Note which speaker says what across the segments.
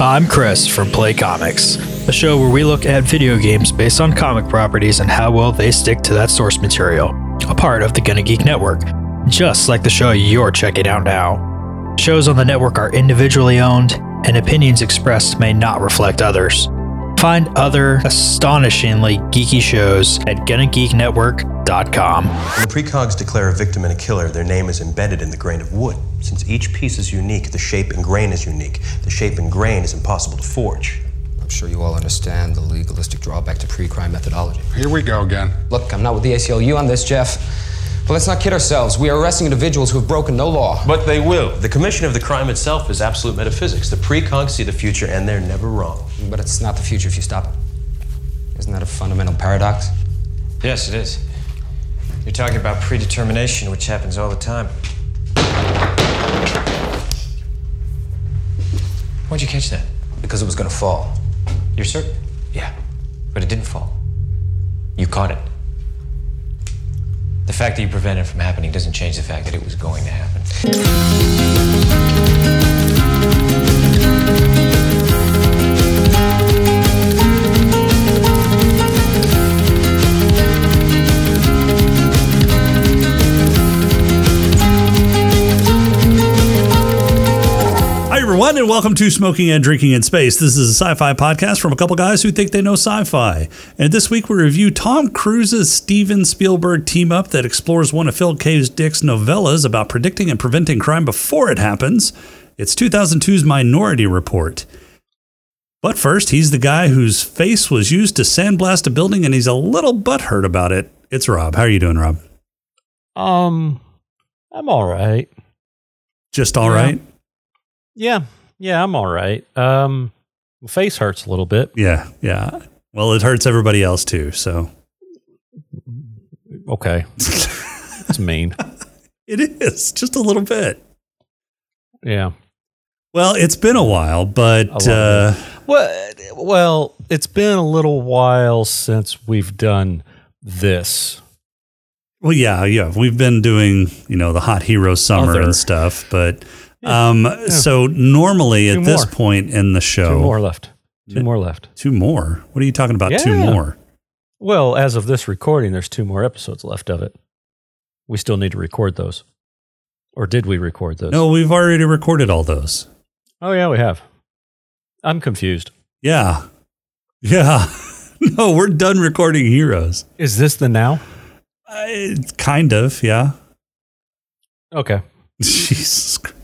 Speaker 1: I'm Chris from Play Comics, a show where we look at video games based on comic properties and how well they stick to that source material, a part of the Gonna Geek Network, just like the show you're checking out now. Shows on the network are individually owned, and opinions expressed may not reflect others. Find other astonishingly geeky shows at GonnaGeekNetwork.com.
Speaker 2: When the precogs declare a victim and a killer, their name is embedded in the grain of wood. Since each piece is unique, the shape and grain is unique. The shape and grain is impossible to forge.
Speaker 3: I'm sure you all understand the legalistic drawback to pre-crime methodology.
Speaker 4: Here we go again.
Speaker 3: Look, I'm not with the ACLU on this, Jeff. But let's not kid ourselves. We are arresting individuals who have broken no law.
Speaker 2: But they will. The commission of the crime itself is absolute metaphysics. The precogs see the future, and they're never wrong.
Speaker 3: But it's not the future if you stop it. Isn't that a fundamental paradox?
Speaker 5: Yes, it is. You're talking about predetermination, which happens all the time. Why'd you catch that?
Speaker 3: Because it was gonna fall.
Speaker 5: You're certain?
Speaker 3: Yeah.
Speaker 5: But it didn't fall. You caught it. The fact that you prevented it from happening doesn't change the fact that it was going to happen.
Speaker 6: Everyone, and welcome to Smoking and Drinking in Space. This is a sci fi podcast from a couple guys who think they know sci fi. And this week we review Tom Cruise's Steven Spielberg team up that explores one of Phil K. Dick's novellas about predicting and preventing crime before it happens. It's 2002's Minority Report. But first, he's the guy whose face was used to sandblast a building and he's a little butthurt about it. It's Rob. How are you doing, Rob?
Speaker 7: Um, I'm all right.
Speaker 6: Just all
Speaker 7: Yeah.
Speaker 6: right?
Speaker 7: Yeah, yeah, I'm all right. Um, my face hurts a little bit.
Speaker 6: Yeah, yeah. Well, it hurts everybody else too, so.
Speaker 7: Okay, it's mean.
Speaker 6: It is, just a little bit.
Speaker 7: Yeah.
Speaker 6: Well, it's been a while, but uh,
Speaker 7: Well, well, it's been a little while since we've done this.
Speaker 6: well, yeah, yeah, we've been doing you know the hot hero summer
Speaker 7: Other.
Speaker 6: and stuff, but um, so normally
Speaker 7: Two
Speaker 6: at this point in the show,
Speaker 7: Two more left. Two more left.
Speaker 6: two more. What are you talking about? Two more?
Speaker 7: Well, as of this recording, there's two more episodes left of it. We still need to record those. Or did we record those?
Speaker 6: No, we've already recorded all those.
Speaker 7: Oh, yeah, we have. I'm confused.
Speaker 6: Yeah, yeah. no, we're done recording heroes.
Speaker 7: Is this the now?
Speaker 6: I, kind of, yeah.
Speaker 7: Okay.
Speaker 6: Jesus. Christ.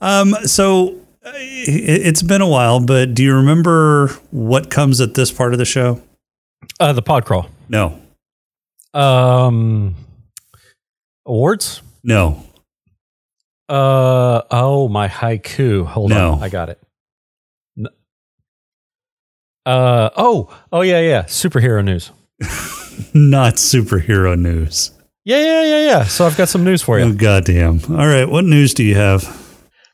Speaker 6: Um. So it, it's been a while, but do you remember what comes at this part of the show?
Speaker 7: Uh, the pod crawl.
Speaker 6: No.
Speaker 7: Um, awards.
Speaker 6: No.
Speaker 7: Uh oh, my haiku. Hold
Speaker 6: No.
Speaker 7: on, I got it. Uh oh oh yeah yeah superhero news.
Speaker 6: Not superhero news.
Speaker 7: Yeah yeah yeah yeah. So I've got some news for you.
Speaker 6: Oh goddamn! All right, what news do you have?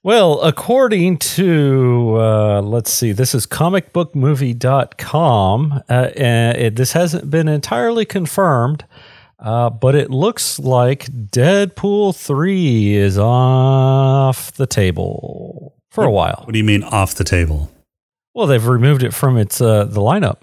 Speaker 7: Well, according to, uh, let's see, this is comicbookmovie.com. Uh, and it, this hasn't been entirely confirmed, uh, but it looks like Deadpool 3 is off the table for a while.
Speaker 6: What do you mean off the table?
Speaker 7: Well, they've removed it from its uh, the lineup.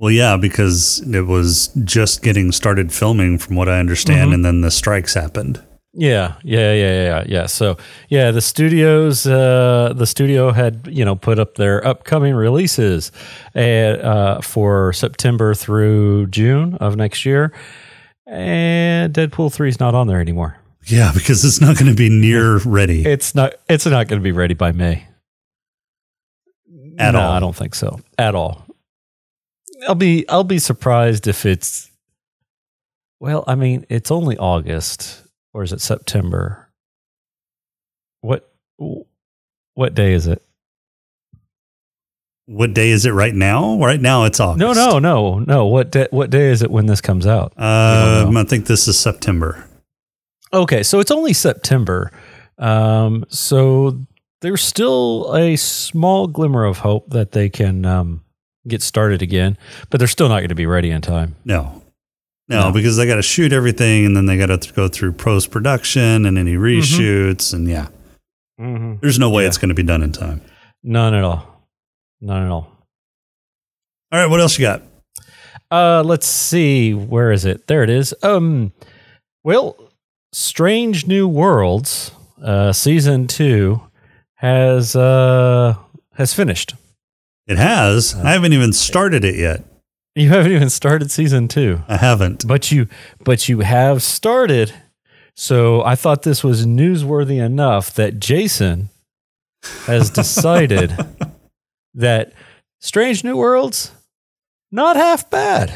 Speaker 6: Well, yeah, because it was just getting started filming, from what I understand,
Speaker 7: Mhm.
Speaker 6: and then the strikes happened.
Speaker 7: Yeah, yeah, yeah, yeah, yeah. So, yeah, the studios, uh, the studio had you know put up their upcoming releases, and, uh, for September through June of next year, and Deadpool three is not on there anymore.
Speaker 6: Yeah, because it's not going to be near ready
Speaker 7: It's not. It's not going to be ready by May
Speaker 6: at
Speaker 7: No,
Speaker 6: all.
Speaker 7: I don't think so at all. I'll be. I'll be surprised if it's. Well, I mean, it's only August, or is it September? What? What day is it?
Speaker 6: What day is it right now? Right now, it's August.
Speaker 7: No, no, no, no. What day, what day is it when this comes out?
Speaker 6: Um,
Speaker 7: know.
Speaker 6: I think this is September.
Speaker 7: Okay, so it's only September. Um, so there's still a small glimmer of hope that they can um, get started again, but they're still not going to be ready in time.
Speaker 6: No, no,
Speaker 7: No.
Speaker 6: because they got to shoot everything, and then they got to go through post production and any reshoots, and yeah,
Speaker 7: Mm-hmm.
Speaker 6: there's no way
Speaker 7: Yeah.
Speaker 6: it's going to be done in time.
Speaker 7: None at all. None at all.
Speaker 6: All right, what else you got?
Speaker 7: Uh, let's see. Where is it? There it is. Um, well, Strange New Worlds, uh, season two has uh has finished.
Speaker 6: It has. I haven't even started it yet.
Speaker 7: You haven't even started season two,
Speaker 6: I haven't.
Speaker 7: but you but you have started. So I thought this was newsworthy enough that Jason has decided that Strange New Worlds not half bad.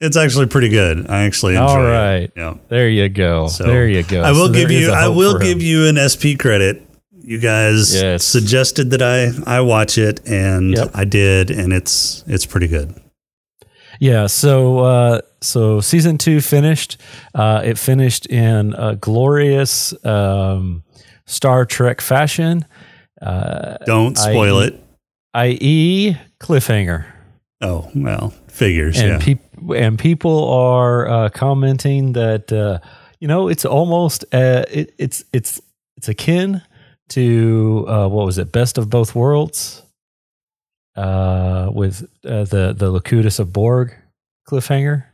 Speaker 6: It's actually pretty good. I actually enjoy
Speaker 7: All
Speaker 6: it.
Speaker 7: right.
Speaker 6: Yeah.
Speaker 7: There you go.
Speaker 6: So,
Speaker 7: there you go.
Speaker 6: I will
Speaker 7: So
Speaker 6: give you I will give
Speaker 7: him.
Speaker 6: you an SP credit. You guys
Speaker 7: Yes.
Speaker 6: suggested that I I watch it and
Speaker 7: Yep.
Speaker 6: I did and it's it's pretty good.
Speaker 7: Yeah, so uh, so season two finished. Uh, it finished in a glorious um, Star Trek fashion, uh,
Speaker 6: Don't spoil
Speaker 7: I-
Speaker 6: it.
Speaker 7: i.e., cliffhanger.
Speaker 6: Oh, well, figures,
Speaker 7: And
Speaker 6: yeah.
Speaker 7: peop- and people are uh, commenting that uh, you know it's almost uh, it, it's it's it's akin to uh, what was it, Best of Both Worlds, uh, with uh, the the Locutus of Borg cliffhanger.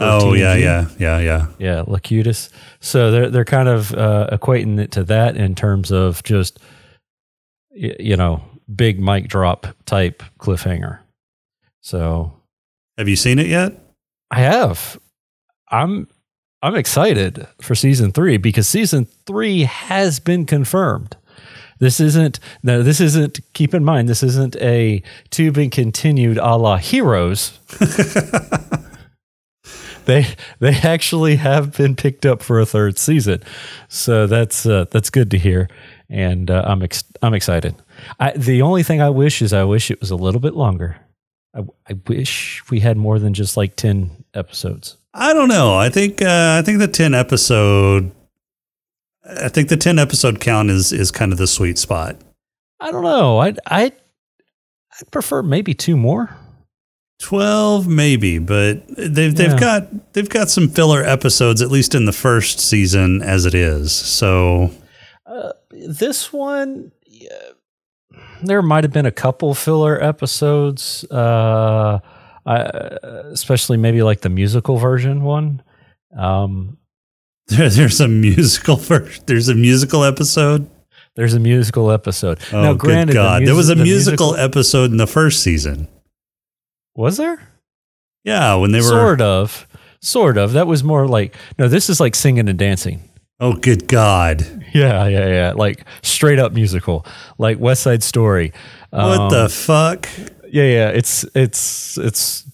Speaker 6: oh, yeah, yeah, yeah, yeah.
Speaker 7: yeah, Locutus. So they're they're kind of uh, equating it to that in terms of just you know big mic drop type cliffhanger. So
Speaker 6: Have you seen it yet?
Speaker 7: I have. I'm I'm excited for season three because season three has been confirmed. This isn't no, this isn't keep in mind, this isn't a to be continued a la heroes. they they actually have been picked up for a third season. So that's uh, that's good to hear. And uh, I'm ex- I'm excited. I, the only thing I wish is I wish it was a little bit longer. I, I wish we had more than just like 10 episodes.
Speaker 6: I don't know. I think uh, I think the ten episode. I think the ten episode count is is kind of the sweet spot.
Speaker 7: I don't know. I'd, I'd, I'd prefer maybe two more.
Speaker 6: Twelve, maybe, but they've they've
Speaker 7: Yeah.
Speaker 6: got they've got some filler episodes at least in the first season as it is. So
Speaker 7: Uh, this one, yeah, there might have been a couple filler episodes, uh, I, especially maybe like the musical version one. Um,
Speaker 6: there, there's a musical first. There's a musical episode.
Speaker 7: there's a musical episode.
Speaker 6: Oh,
Speaker 7: now,
Speaker 6: good
Speaker 7: granted, the
Speaker 6: God! there was a
Speaker 7: the
Speaker 6: musical, episode in the first season.
Speaker 7: Was there?
Speaker 6: Yeah, when they were.
Speaker 7: Sort of. Sort of. That was more like, no, this is like singing and dancing.
Speaker 6: Oh, good God!
Speaker 7: Yeah, yeah, yeah. Like straight up musical, like West Side Story.
Speaker 6: What
Speaker 7: Um,
Speaker 6: the fuck?
Speaker 7: Yeah, yeah. It's it's it's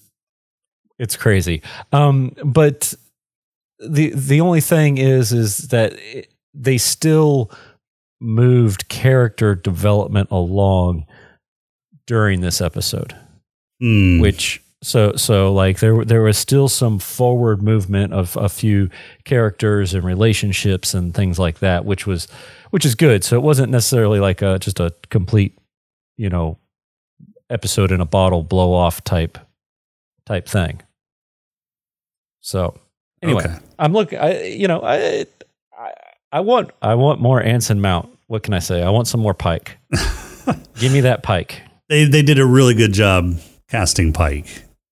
Speaker 7: it's crazy. Um, but the the only thing is is that it, they still moved character development along during this episode
Speaker 6: Hmm.
Speaker 7: which so so like there there was still some forward movement of a few characters and relationships and things like that which was which is good so it wasn't necessarily like a just a complete you know episode in a bottle blow off type type thing so anyway
Speaker 6: Okay.
Speaker 7: i'm looking i you know i i i want i want more anson mount what can i say i want some more pike give me that pike
Speaker 6: They they did a really good job casting Pike.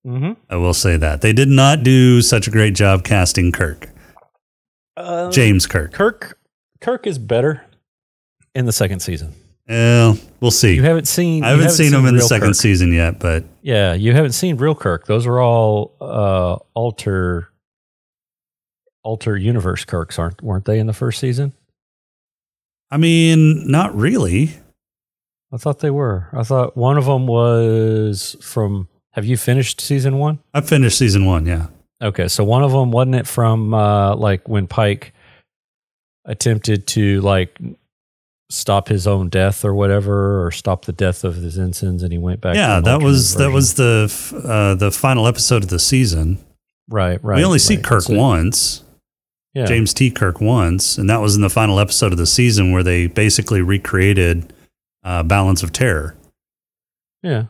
Speaker 7: mm-hmm.
Speaker 6: I will say that they did not do such a great job casting Kirk,
Speaker 7: Uh,
Speaker 6: James Kirk.
Speaker 7: Kirk Kirk is better in the second season.
Speaker 6: Well, we'll see.
Speaker 7: You haven't seen.
Speaker 6: I
Speaker 7: you
Speaker 6: haven't seen him in the second
Speaker 7: Kirk.
Speaker 6: season yet, but
Speaker 7: Yeah, you haven't seen real Kirk. Those are all uh, alter alter universe Kirks, aren't weren't they in the first season?
Speaker 6: I mean, not really.
Speaker 7: I thought they were. I thought one of them was from. Have you finished season one?
Speaker 6: I finished season one. Yeah,
Speaker 7: Okay, so one of them wasn't it from uh, like when Pike attempted to like stop his own death or whatever, or stop the death of his ensigns, and he went back.
Speaker 6: yeah. That was that was the f- uh, the final episode of the season.
Speaker 7: right. Right.
Speaker 6: we only see
Speaker 7: right.
Speaker 6: Kirk
Speaker 7: That's it.
Speaker 6: once,
Speaker 7: Yeah.
Speaker 6: James T. Kirk once, and that was in the final episode of the season where they basically recreated uh, Balance of Terror.
Speaker 7: Yeah.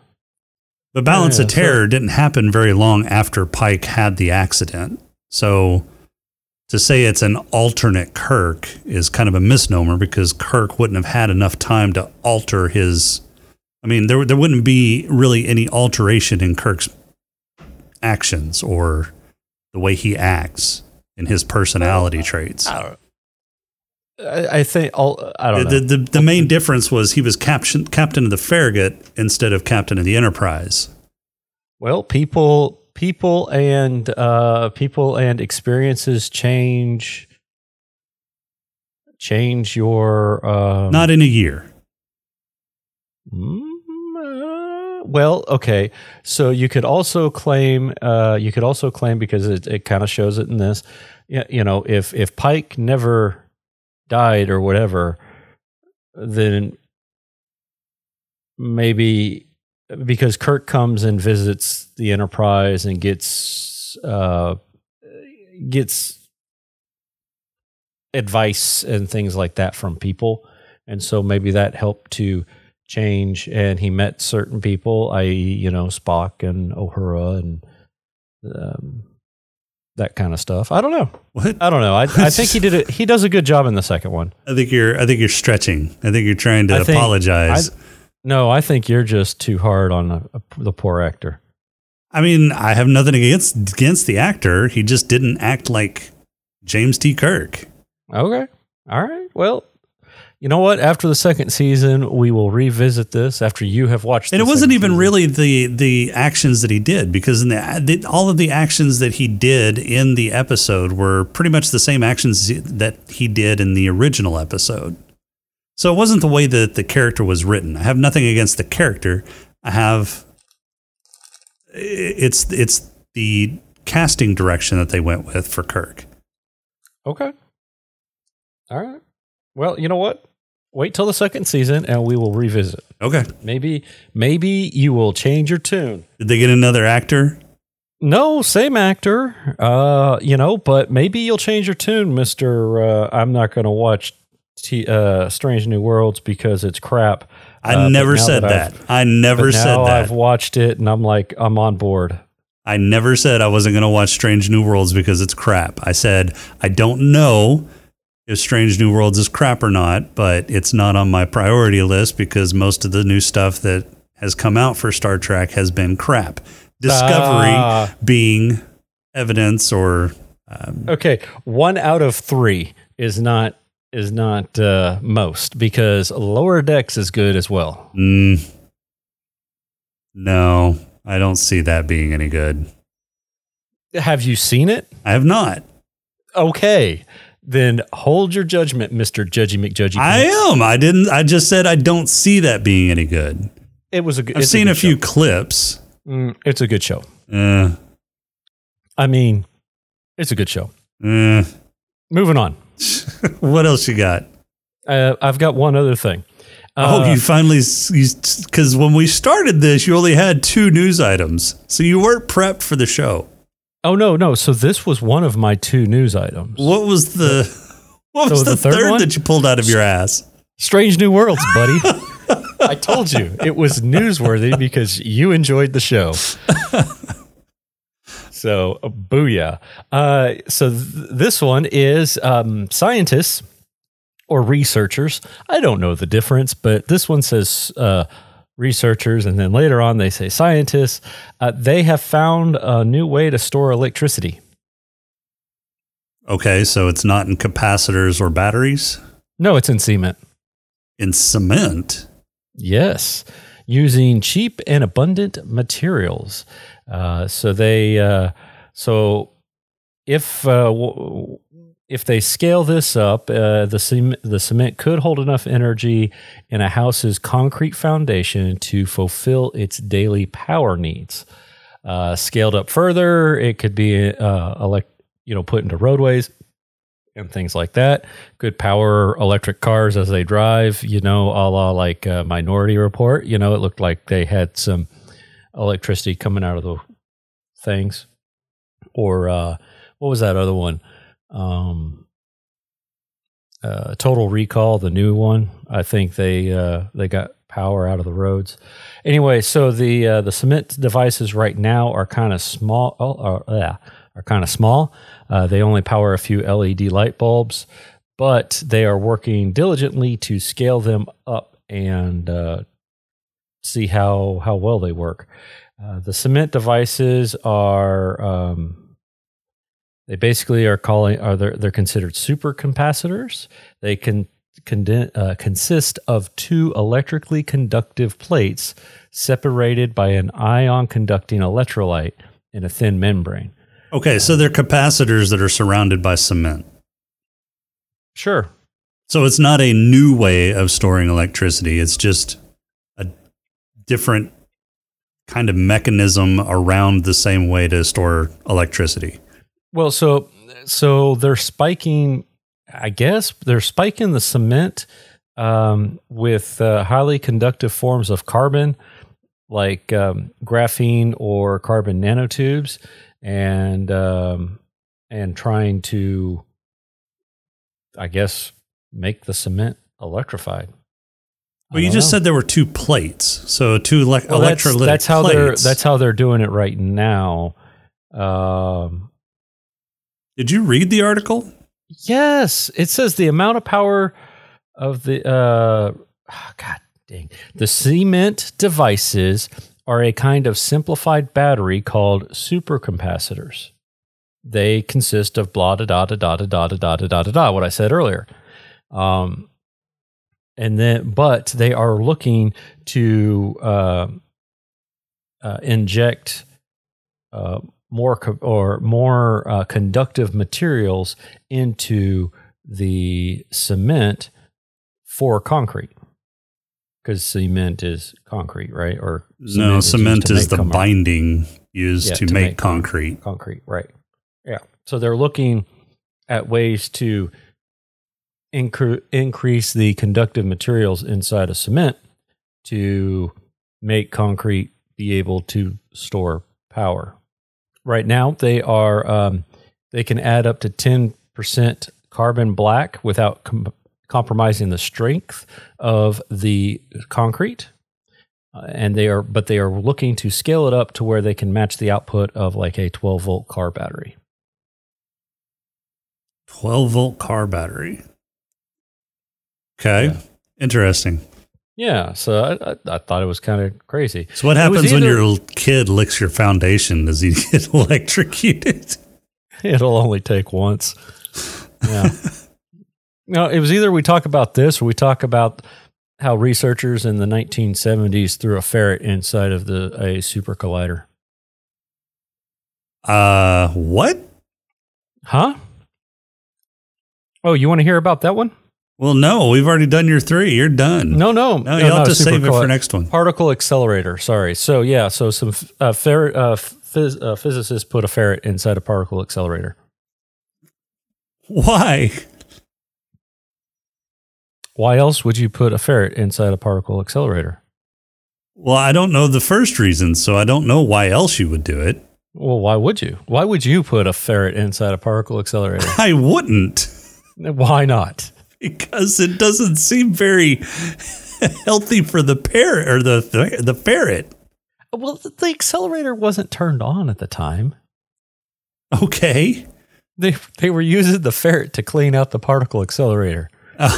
Speaker 6: But Balance
Speaker 7: Yeah,
Speaker 6: of
Speaker 7: so-
Speaker 6: Terror didn't happen very long after Pike had the accident. So to say it's an alternate Kirk is kind of a misnomer because Kirk wouldn't have had enough time to alter his I mean, there there wouldn't be really any alteration in Kirk's actions or the way he acts in his personality traits.
Speaker 7: I don't. I, I think all. I don't
Speaker 6: The,
Speaker 7: know.
Speaker 6: the, the main difference was he was captain captain of the Farragut instead of captain of the Enterprise.
Speaker 7: Well, people, people, and uh, people and experiences change. Change your um,
Speaker 6: Not in a year.
Speaker 7: Mm, uh, well, okay. So you could also claim, uh, you could also claim because it, it kind of shows it in this. Yeah, you know, if if Pike never died or whatever, then maybe because Kirk comes and visits the Enterprise and gets uh, gets advice and things like that from people, and so maybe that helped to change. And he met certain people, i.e., you know, Spock and Uhura and um, that kind of stuff. I don't know.
Speaker 6: What?
Speaker 7: I don't know. I, I think he did it. He does a good job in the second one.
Speaker 6: I think you're I think you're stretching. I think you're trying to
Speaker 7: think-
Speaker 6: apologize.
Speaker 7: I- No, I think you're just too hard on the, the poor actor.
Speaker 6: I mean, I have nothing against against the actor. He just didn't act like James T. Kirk.
Speaker 7: Okay. All right. Well, you know what? After the second season, we will revisit this after you have watched.
Speaker 6: And it wasn't even
Speaker 7: season.
Speaker 6: really the the actions that he did because in the, the all of the actions that he did in the episode were pretty much the same actions that he did in the original episode. So it wasn't the way that the character was written. I have nothing against the character. I have it's it's the casting direction that they went with for Kirk.
Speaker 7: Okay. All right. Well, you know what? Wait till the second season, and we will revisit.
Speaker 6: Okay.
Speaker 7: Maybe, maybe you will change your tune.
Speaker 6: Did they get another actor?
Speaker 7: No, same actor. Uh, you know, but maybe you'll change your tune, Mister. Uh, I'm not going to watch T- uh, Strange New Worlds because it's crap.
Speaker 6: I
Speaker 7: Uh,
Speaker 6: never said
Speaker 7: I've-
Speaker 6: that. I never said that.
Speaker 7: I've watched it, and I'm like, I'm on board.
Speaker 6: I never said I wasn't going to watch Strange New Worlds because it's crap. I said I don't know if Strange New Worlds is crap or not, but it's not on my priority list because most of the new stuff that has come out for Star Trek has been crap. Discovery
Speaker 7: Ah.
Speaker 6: being evidence or
Speaker 7: Okay, one out of three is not is not uh, most because Lower Decks is good as well.
Speaker 6: mm, no, I don't see that being any good.
Speaker 7: Have you seen it?
Speaker 6: I have not.
Speaker 7: Okay, then hold your judgment, Mister Judgy McJudgy.
Speaker 6: I am. I didn't. I just said I don't see that being any good.
Speaker 7: It was a good.
Speaker 6: I've seen a,
Speaker 7: good
Speaker 6: few
Speaker 7: show.
Speaker 6: clips.
Speaker 7: Mm, it's a good show.
Speaker 6: Uh,
Speaker 7: I mean, it's a good show.
Speaker 6: uh,
Speaker 7: Moving on.
Speaker 6: what else you got?
Speaker 7: Uh, I've got one other thing.
Speaker 6: oh,
Speaker 7: Uh,
Speaker 6: you finally because when we started this, you only had two news items, so you weren't prepped for the show.
Speaker 7: Oh no, no. So this was one of my two news items.
Speaker 6: What was the what was
Speaker 7: So
Speaker 6: the,
Speaker 7: the third
Speaker 6: third,
Speaker 7: one?
Speaker 6: that you pulled out of your ass?
Speaker 7: Strange New Worlds, buddy. I told you it was newsworthy because you enjoyed the show. So, uh, booyah. Uh, so, th- this one is um, scientists or researchers. I don't know the difference, but this one says uh, researchers, and then later on they say scientists. Uh, they have found a new way to store electricity.
Speaker 6: Okay, so it's not in capacitors or batteries,
Speaker 7: No, it's in cement.
Speaker 6: in cement.
Speaker 7: Yes, using cheap and abundant materials. Uh, so they, uh, so if uh, w- if they scale this up, uh, the cement, the cement could hold enough energy in a house's concrete foundation to fulfill its daily power needs. Uh, scaled up further, it could be uh, elect, you know, put into roadways and things like that. Could power electric cars as they drive, you know, a la like uh, Minority Report. You know, it looked like they had some electricity coming out of the things. Or uh, what was that other one? Um, uh, Total Recall, the new one. I think they uh, they got power out of the roads. Anyway, so the uh, the cement devices right now are kind of small. Oh, are, yeah, are kind of small. Uh, they only power a few LED light bulbs, but they are working diligently to scale them up and uh, see how how well they work. Uh, the cement devices are um, they basically are calling are they're, they're considered supercapacitors. They can conden- uh, consist of two electrically conductive plates separated by an ion conducting electrolyte in a thin membrane.
Speaker 6: Okay, so they're capacitors that are surrounded by cement.
Speaker 7: Sure.
Speaker 6: So it's not a new way of storing electricity. It's just different kind of mechanism around the same way to store electricity.
Speaker 7: Well, so so they're spiking. I guess they're spiking the cement um, with uh, highly conductive forms of carbon, like um, graphene or carbon nanotubes, and um, and trying to, I guess, make the cement electrified.
Speaker 6: Well, you just
Speaker 7: know.
Speaker 6: said there were two plates, so two elec
Speaker 7: Well, that's,
Speaker 6: electrolytic
Speaker 7: that's how
Speaker 6: plates.
Speaker 7: they're that's how they're doing it right now. Um,
Speaker 6: Did you read the article?
Speaker 7: Yes, it says the amount of power of the uh ah, god dang. The cement devices are a kind of simplified battery called supercapacitors. They consist of blah da da da da da da da da da da da da what I said earlier. Um and then but they are looking to uh, uh, inject uh, more co- or more uh, conductive materials into the cement for concrete because cement is concrete, right? Or
Speaker 6: no,
Speaker 7: used
Speaker 6: cement is the
Speaker 7: concrete.
Speaker 6: binding used
Speaker 7: Yeah,
Speaker 6: to,
Speaker 7: to
Speaker 6: make,
Speaker 7: make
Speaker 6: concrete.
Speaker 7: concrete, right? Yeah. So they're looking at ways to incre- increase the conductive materials inside of cement to make concrete be able to store power. Right now, they are um, they can add up to ten percent carbon black without com- compromising the strength of the concrete. Uh, and they are, but they are looking to scale it up to where they can match the output of like a 12 volt car battery.
Speaker 6: 12 volt car battery. Okay.
Speaker 7: Yeah.
Speaker 6: Interesting.
Speaker 7: Yeah, so I, I, I thought it was kind of crazy.
Speaker 6: So, what happens when
Speaker 7: either-
Speaker 6: your kid licks your foundation? Does he get electrocuted?
Speaker 7: It'll only take once. Yeah. no, it was either we talk about this or we talk about how researchers in the 1970s threw a ferret inside of the a super collider.
Speaker 6: Uh, what?
Speaker 7: Huh? Oh, you want to hear about that one?
Speaker 6: Well, no, we've already done your three. You're done.
Speaker 7: No, no,
Speaker 6: No, you'll have to save it for next one.
Speaker 7: Particle accelerator. Sorry. So yeah. So some uh, ferret uh, phys- uh, physicists put a ferret inside a particle accelerator.
Speaker 6: Why?
Speaker 7: Why else would you put a ferret inside a particle accelerator?
Speaker 6: Well, I don't know the first reason, so I don't know why else you would do it.
Speaker 7: Well, why would you? Why would you put a ferret inside a particle accelerator?
Speaker 6: I wouldn't
Speaker 7: why not?
Speaker 6: because it doesn't seem very healthy for the parrot or the the ferret.
Speaker 7: Well, the- the accelerator wasn't turned on at the time.
Speaker 6: Okay.
Speaker 7: They they were using the ferret to clean out the particle accelerator.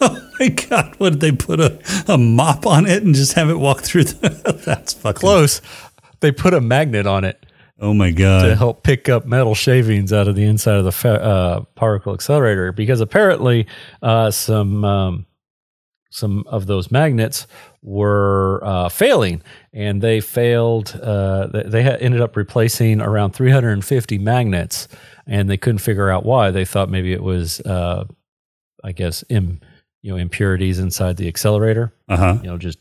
Speaker 6: Oh my god! What did they put a, a mop on it and just have it walk through the? That's fucking
Speaker 7: Close. They put a magnet on it
Speaker 6: Oh my god!
Speaker 7: to help pick up metal shavings out of the inside of the fe- uh, particle accelerator because apparently uh, some um, some of those magnets were uh, failing and they failed uh, they, they had ended up replacing around 350 magnets and they couldn't figure out why they thought maybe it was uh, i guess Im, you know impurities inside the accelerator
Speaker 6: Uh huh.
Speaker 7: you know, just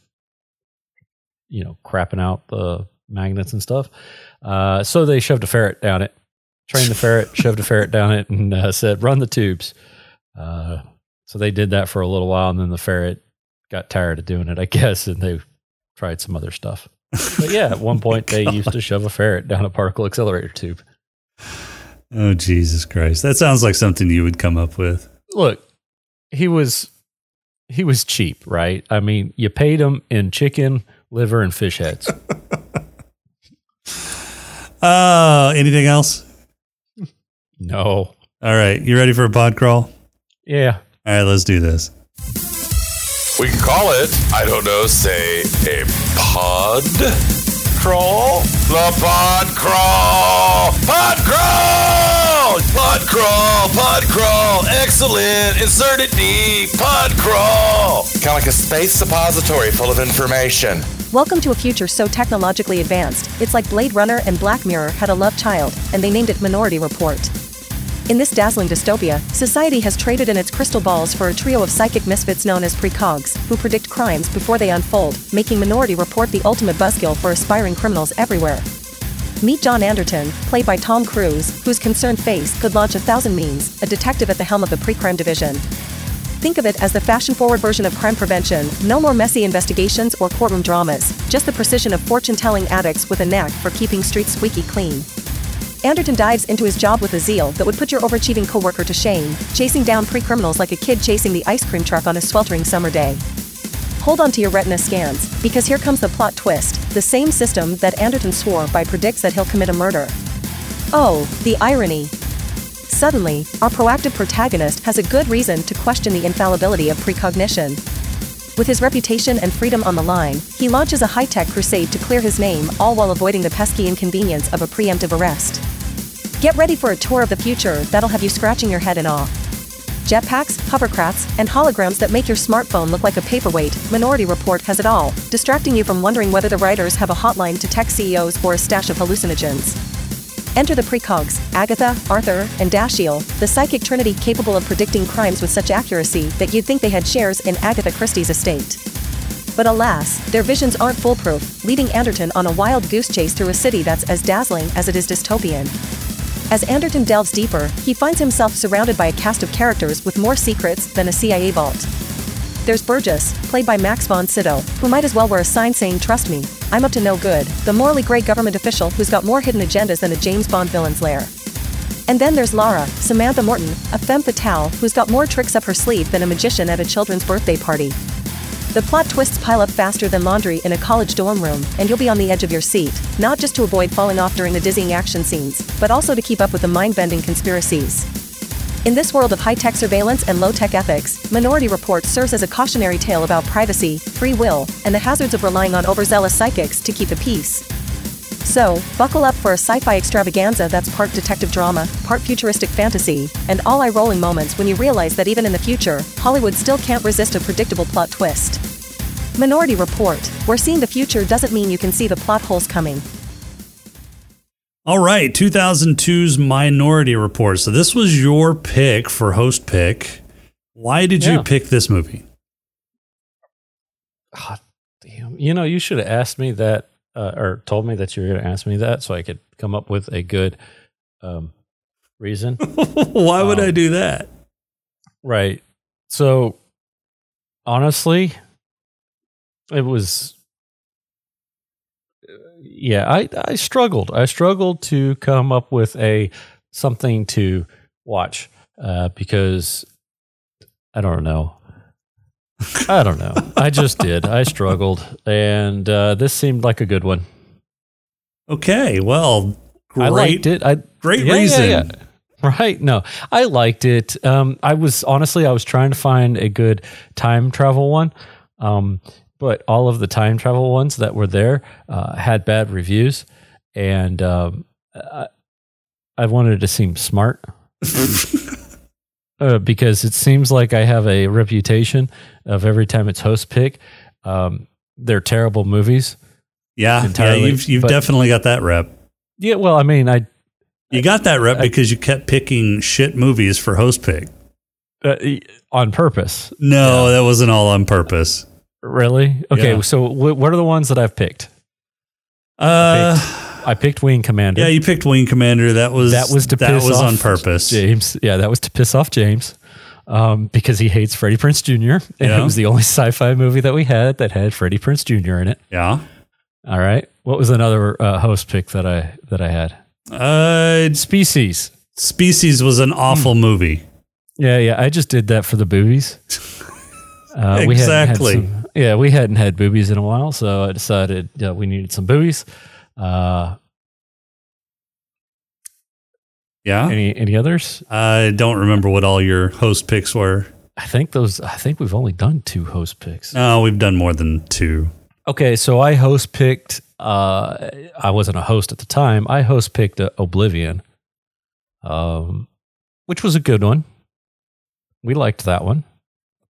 Speaker 7: you know, crapping out the magnets and stuff. Uh, so they shoved a ferret down it, trained the ferret, shoved a ferret down it, and uh, said, "Run the tubes." Uh, so they did that for a little while, and then the ferret got tired of doing it, I guess, and they tried some other stuff. But yeah, at one point they used to shove a ferret down a particle accelerator tube.
Speaker 6: Oh Jesus Christ! That sounds like something you would come up with.
Speaker 7: Look, he was he was cheap, right? I mean, you paid him in chicken, liver, and fish heads.
Speaker 6: Uh, anything else?
Speaker 7: no.
Speaker 6: All right, you ready for a pod crawl?
Speaker 7: Yeah.
Speaker 6: All right, let's do this.
Speaker 4: We can call it, I don't know, say a pod crawl? The pod crawl! Pod crawl! Pod crawl! Pod crawl! Excellent! Insert it deep! Pod crawl! Kind of like a space suppository full of information.
Speaker 8: Welcome to a future so technologically advanced, it's like Blade Runner and Black Mirror had a love child, and they named it Minority Report. In this dazzling dystopia, society has traded in its crystal balls for a trio of psychic misfits known as precogs, who predict crimes before they unfold, making Minority Report the ultimate buzzkill for aspiring criminals everywhere. Meet John Anderton, played by Tom Cruise, whose concerned face could launch a thousand memes, a detective at the helm of the pre-crime division. Think of it as the fashion-forward version of crime prevention, no more messy investigations or courtroom dramas, just the precision of fortune-telling addicts with a knack for keeping streets squeaky clean. Anderton dives into his job with a zeal that would put your overachieving coworker to shame, chasing down pre-criminals like a kid chasing the ice cream truck on a sweltering summer day. Hold on to your retina scans, because here comes the plot twist. The same system that Anderton swore by predicts that he'll commit a murder. Oh, the irony. Suddenly, our proactive protagonist has a good reason to question the infallibility of precognition. With his reputation and freedom on the line, he launches a high-tech crusade to clear his name, all while avoiding the pesky inconvenience of a preemptive arrest. Get ready for a tour of the future that'll have you scratching your head in awe. Jetpacks, hovercrafts, and holograms that make your smartphone look like a paperweight, Minority Report has it all, distracting you from wondering whether the writers have a hotline to tech CEOs or a stash of hallucinogens. Enter the precogs, Agatha, Arthur, and Dashiell, the psychic trinity capable of predicting crimes with such accuracy that you'd think they had shares in Agatha Christie's estate. But alas, their visions aren't foolproof, leading Anderton on a wild goose chase through a city that's as dazzling as it is dystopian. As Anderton delves deeper, he finds himself surrounded by a cast of characters with more secrets than a CIA vault. There's Burgess, played by Max von Sydow, who might as well wear a sign saying, Trust me, I'm up to no good, the morally gray government official who's got more hidden agendas than a James Bond villain's lair. And then there's Lara, Samantha Morton, a femme fatale who's got more tricks up her sleeve than a magician at a children's birthday party. The plot twists pile up faster than laundry in a college dorm room, and you'll be on the edge of your seat, not just to avoid falling off during the dizzying action scenes, but also to keep up with the mind bending conspiracies. In this world of high tech surveillance and low tech ethics, Minority Report serves as a cautionary tale about privacy, free will, and the hazards of relying on overzealous psychics to keep the peace. So, buckle up for a sci fi extravaganza that's part detective drama, part futuristic fantasy, and all eye rolling moments when you realize that even in the future, Hollywood still can't resist a predictable plot twist. Minority Report, where seeing the future doesn't mean you can see the plot holes coming.
Speaker 6: All right, 2002's Minority Report. So this was your pick for host pick. Why did you pick this movie?
Speaker 7: God damn. You know, you should have asked me that uh, or told me that you were going to ask me that so I could come up with a good um, reason.
Speaker 6: Why would
Speaker 7: Um,
Speaker 6: I do that?
Speaker 7: right. So, honestly, it was. Yeah, I, I struggled. I struggled to come up with a something to watch uh, because I don't know. I don't know. I just did. I struggled, and uh, this seemed like a good one.
Speaker 6: Okay, well, great,
Speaker 7: I liked it. I
Speaker 6: great
Speaker 7: Yeah, yeah,
Speaker 6: reason.
Speaker 7: yeah. Right? No, I liked it. Um, I was honestly, I was trying to find a good time travel one, um, but all of the time travel ones that were there uh, had bad reviews, and um, I, I wanted to seem smart. Uh, because it seems like I have a reputation of every time it's host pick, um, they're terrible movies.
Speaker 6: Yeah, yeah,
Speaker 7: Entirely,
Speaker 6: you've you've
Speaker 7: but-
Speaker 6: definitely got that rep.
Speaker 7: Yeah, well, I mean, I
Speaker 6: You got that rep
Speaker 7: I-
Speaker 6: because you kept picking shit movies for host pick.
Speaker 7: uh, on purpose.
Speaker 6: No, that wasn't all on purpose.
Speaker 7: Really? Okay.
Speaker 6: Yeah.
Speaker 7: So wh- what are the ones that I've picked?
Speaker 6: Uh,
Speaker 7: I picked Wing Commander.
Speaker 6: yeah, you picked Wing Commander. That was
Speaker 7: that was to
Speaker 6: that
Speaker 7: piss
Speaker 6: was
Speaker 7: off
Speaker 6: on purpose.
Speaker 7: James. Yeah, that was to piss off James. Um, because he hates Freddie Prinze Jr. And
Speaker 6: Yeah.
Speaker 7: it was the only sci-fi movie that we had that had Freddie Prinze Jr. in it.
Speaker 6: Yeah.
Speaker 7: All right. What was another uh, host pick that I that I had?
Speaker 6: Uh,
Speaker 7: Species.
Speaker 6: Species was an awful
Speaker 7: Hmm.
Speaker 6: movie.
Speaker 7: Yeah, yeah. I just did that for the boobies. Uh, we
Speaker 6: Exactly.
Speaker 7: some- yeah, we hadn't had boobies in a while, so I decided uh, we needed some boobies. Uh,
Speaker 6: Yeah.
Speaker 7: any any others?
Speaker 6: I don't remember what all your host picks were.
Speaker 7: I think those. I think we've only done two host picks.
Speaker 6: No, we've done more than two.
Speaker 7: Okay, so I host picked. Uh, I wasn't a host at the time. I host picked uh, Oblivion, um, which was a good one. We liked that one.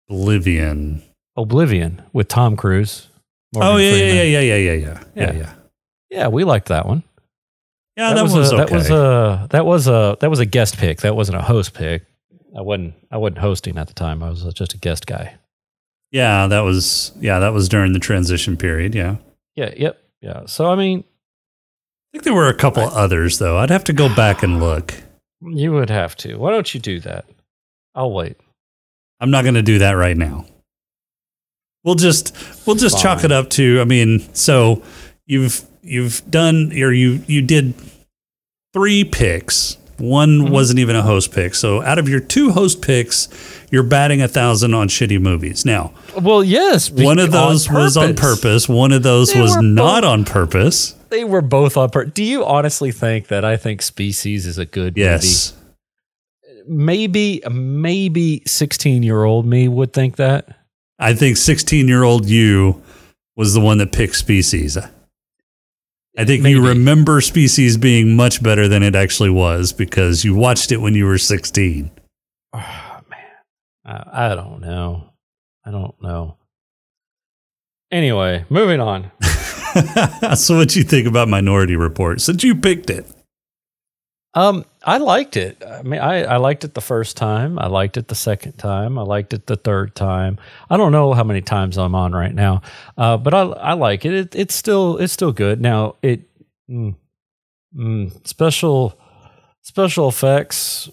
Speaker 6: Oblivion.
Speaker 7: Oblivion with Tom Cruise. Morgan
Speaker 6: oh yeah, yeah,
Speaker 7: Freeman.
Speaker 6: yeah, yeah, yeah, yeah, yeah, yeah,
Speaker 7: Yeah.
Speaker 6: Yeah.
Speaker 7: We liked that one.
Speaker 6: Yeah, that, was,
Speaker 7: a,
Speaker 6: okay.
Speaker 7: that was a that was a that was a guest pick. That wasn't a host pick. I wasn't I wasn't hosting at the time. I was just a guest guy.
Speaker 6: yeah, that was yeah, that was during the transition period. Yeah,
Speaker 7: Yeah. Yep. Yeah. So I mean,
Speaker 6: I think there were a couple others though. I'd have to go back and look.
Speaker 7: you would have to. Why don't you do that? I'll wait.
Speaker 6: I'm not going to do that right now. We'll just we'll just chalk it up to. I mean, so you've you've done or you you did three picks. One
Speaker 7: Mm-hmm.
Speaker 6: wasn't even a host pick. So out of your two host picks, you're batting a thousand on shitty movies. Now,
Speaker 7: Well, yes.
Speaker 6: one of those was on purpose. One of those
Speaker 7: They
Speaker 6: was not
Speaker 7: both-
Speaker 6: on purpose.
Speaker 7: They were both on purpose. Do you honestly think that I think Species is a good
Speaker 6: Yes.
Speaker 7: movie? Maybe, maybe 16 year old me would think that.
Speaker 6: I think 16 year old you was the one that picked Species. I think you remember Species being much better than it actually was because you watched it when you were 16.
Speaker 7: Oh I, I don't know. I don't know. Anyway, moving on.
Speaker 6: so, what do you think about Minority Report since you picked it?
Speaker 7: Um, I liked it. I mean, I, I liked it the first time. I liked it the second time. I liked it the third time. I don't know how many times I'm on right now, uh, but I I like it. it. It's still it's still good. Now it mm, mm, special special effects.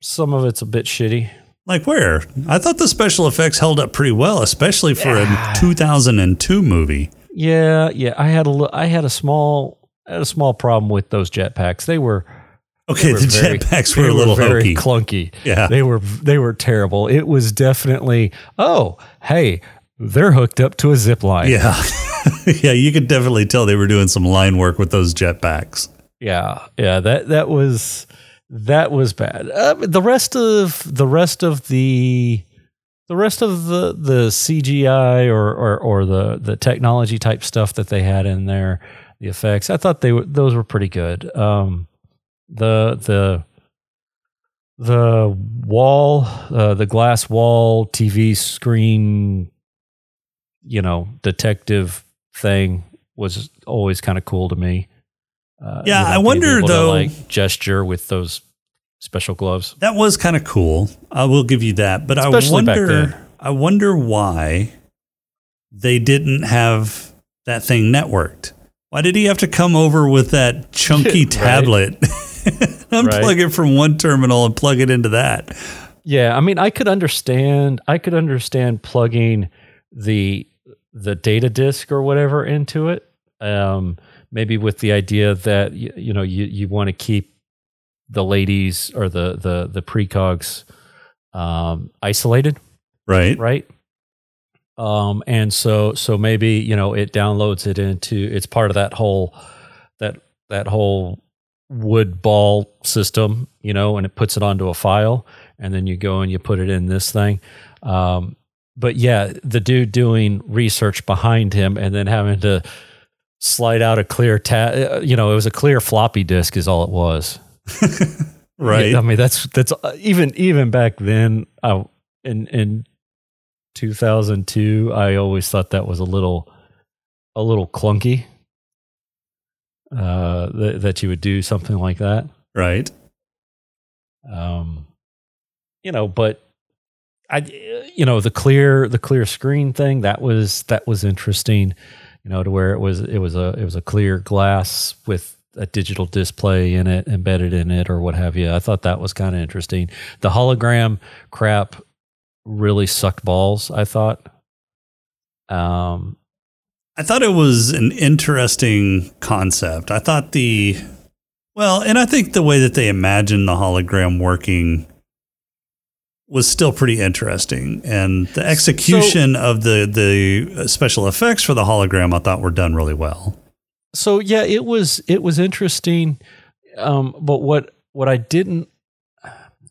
Speaker 7: Some of it's a bit shitty.
Speaker 6: Like where? I thought the special effects held up pretty well, especially for
Speaker 7: Yeah.
Speaker 6: a 2002 movie.
Speaker 7: Yeah, yeah. I had a I had a small I had a small problem with those jetpacks. They were
Speaker 6: Okay,
Speaker 7: they were
Speaker 6: the jetpacks were a little
Speaker 7: very
Speaker 6: hokey.
Speaker 7: clunky.
Speaker 6: Yeah.
Speaker 7: they were they were terrible. It was definitely oh hey they're hooked up to a zip line.
Speaker 6: yeah. yeah, you could definitely tell they were doing some line work with those jetpacks.
Speaker 7: yeah, yeah. That that was that was bad. Uh, the rest of the rest of the the rest of the the CGI or or, or the the technology type stuff that they had in there, the effects. I thought they were those were pretty good. Um, the the the wall, uh, the glass wall TV screen, you know, detective thing was always kind of cool to me. Uh,
Speaker 6: Yeah, I wonder,
Speaker 7: able to,
Speaker 6: though-
Speaker 7: like gesture with those special gloves.
Speaker 6: That was kind of cool. I will give you that. But
Speaker 7: Especially
Speaker 6: I wonder. I wonder why they didn't have that thing networked. Why did he have to come over with that chunky tablet? Unplug it from one terminal and plug it into that.
Speaker 7: Yeah, I mean, I could understand. I could understand plugging the the data disk or whatever into it. Um, maybe with the idea that you, you know you you want to keep the ladies or the the the precogs um, isolated,
Speaker 6: Right.
Speaker 7: right? Um, and so so maybe you know it downloads it into it's part of that whole that that whole wood ball system, you know, and it puts it onto a file, and then you go and you put it in this thing. Um, but yeah, the dude doing research behind him and then having to slide out a clear tab, you know, it was a clear floppy disk, is all it was.
Speaker 6: Right.
Speaker 7: I mean, that's that's uh, even even back then. I, in in 2002, I always thought that was a little a little clunky. Uh, that that you would do something like that.
Speaker 6: Right.
Speaker 7: Um, you know, but I, you know, the clear the clear screen thing that was that was interesting. You know, to where it was it was a it was a clear glass with a digital display in it embedded in it or what have you. I thought that was kind of interesting. The hologram crap really sucked balls. I thought. Um,
Speaker 6: I thought it was an interesting concept. I thought the well, and I think the way that they imagined the hologram working was still pretty interesting, and the execution of the the special effects for the hologram I thought were done really well.
Speaker 7: so yeah, it was it was interesting. Um, but what what I didn't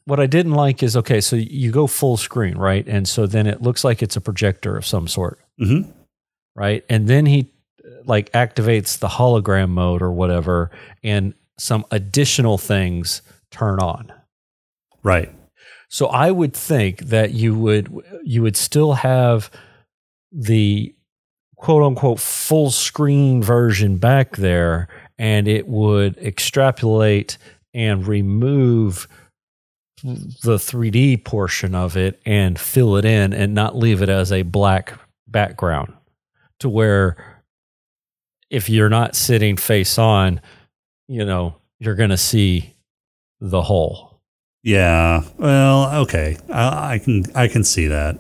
Speaker 7: what I didn't like is okay, so you go full screen, right? And so then it looks like it's a projector of some sort,
Speaker 6: Mhm.
Speaker 7: right? And then he like activates the hologram mode or whatever, and some additional things turn on.
Speaker 6: Right.
Speaker 7: So I would think that you would you would still have the quote unquote full screen version back there and it would extrapolate and remove the 3D portion of it and fill it in and not leave it as a black background to where if you're not sitting face on, you know, you're going to see the hole.
Speaker 6: Yeah. Well, okay. I, I can I can see that.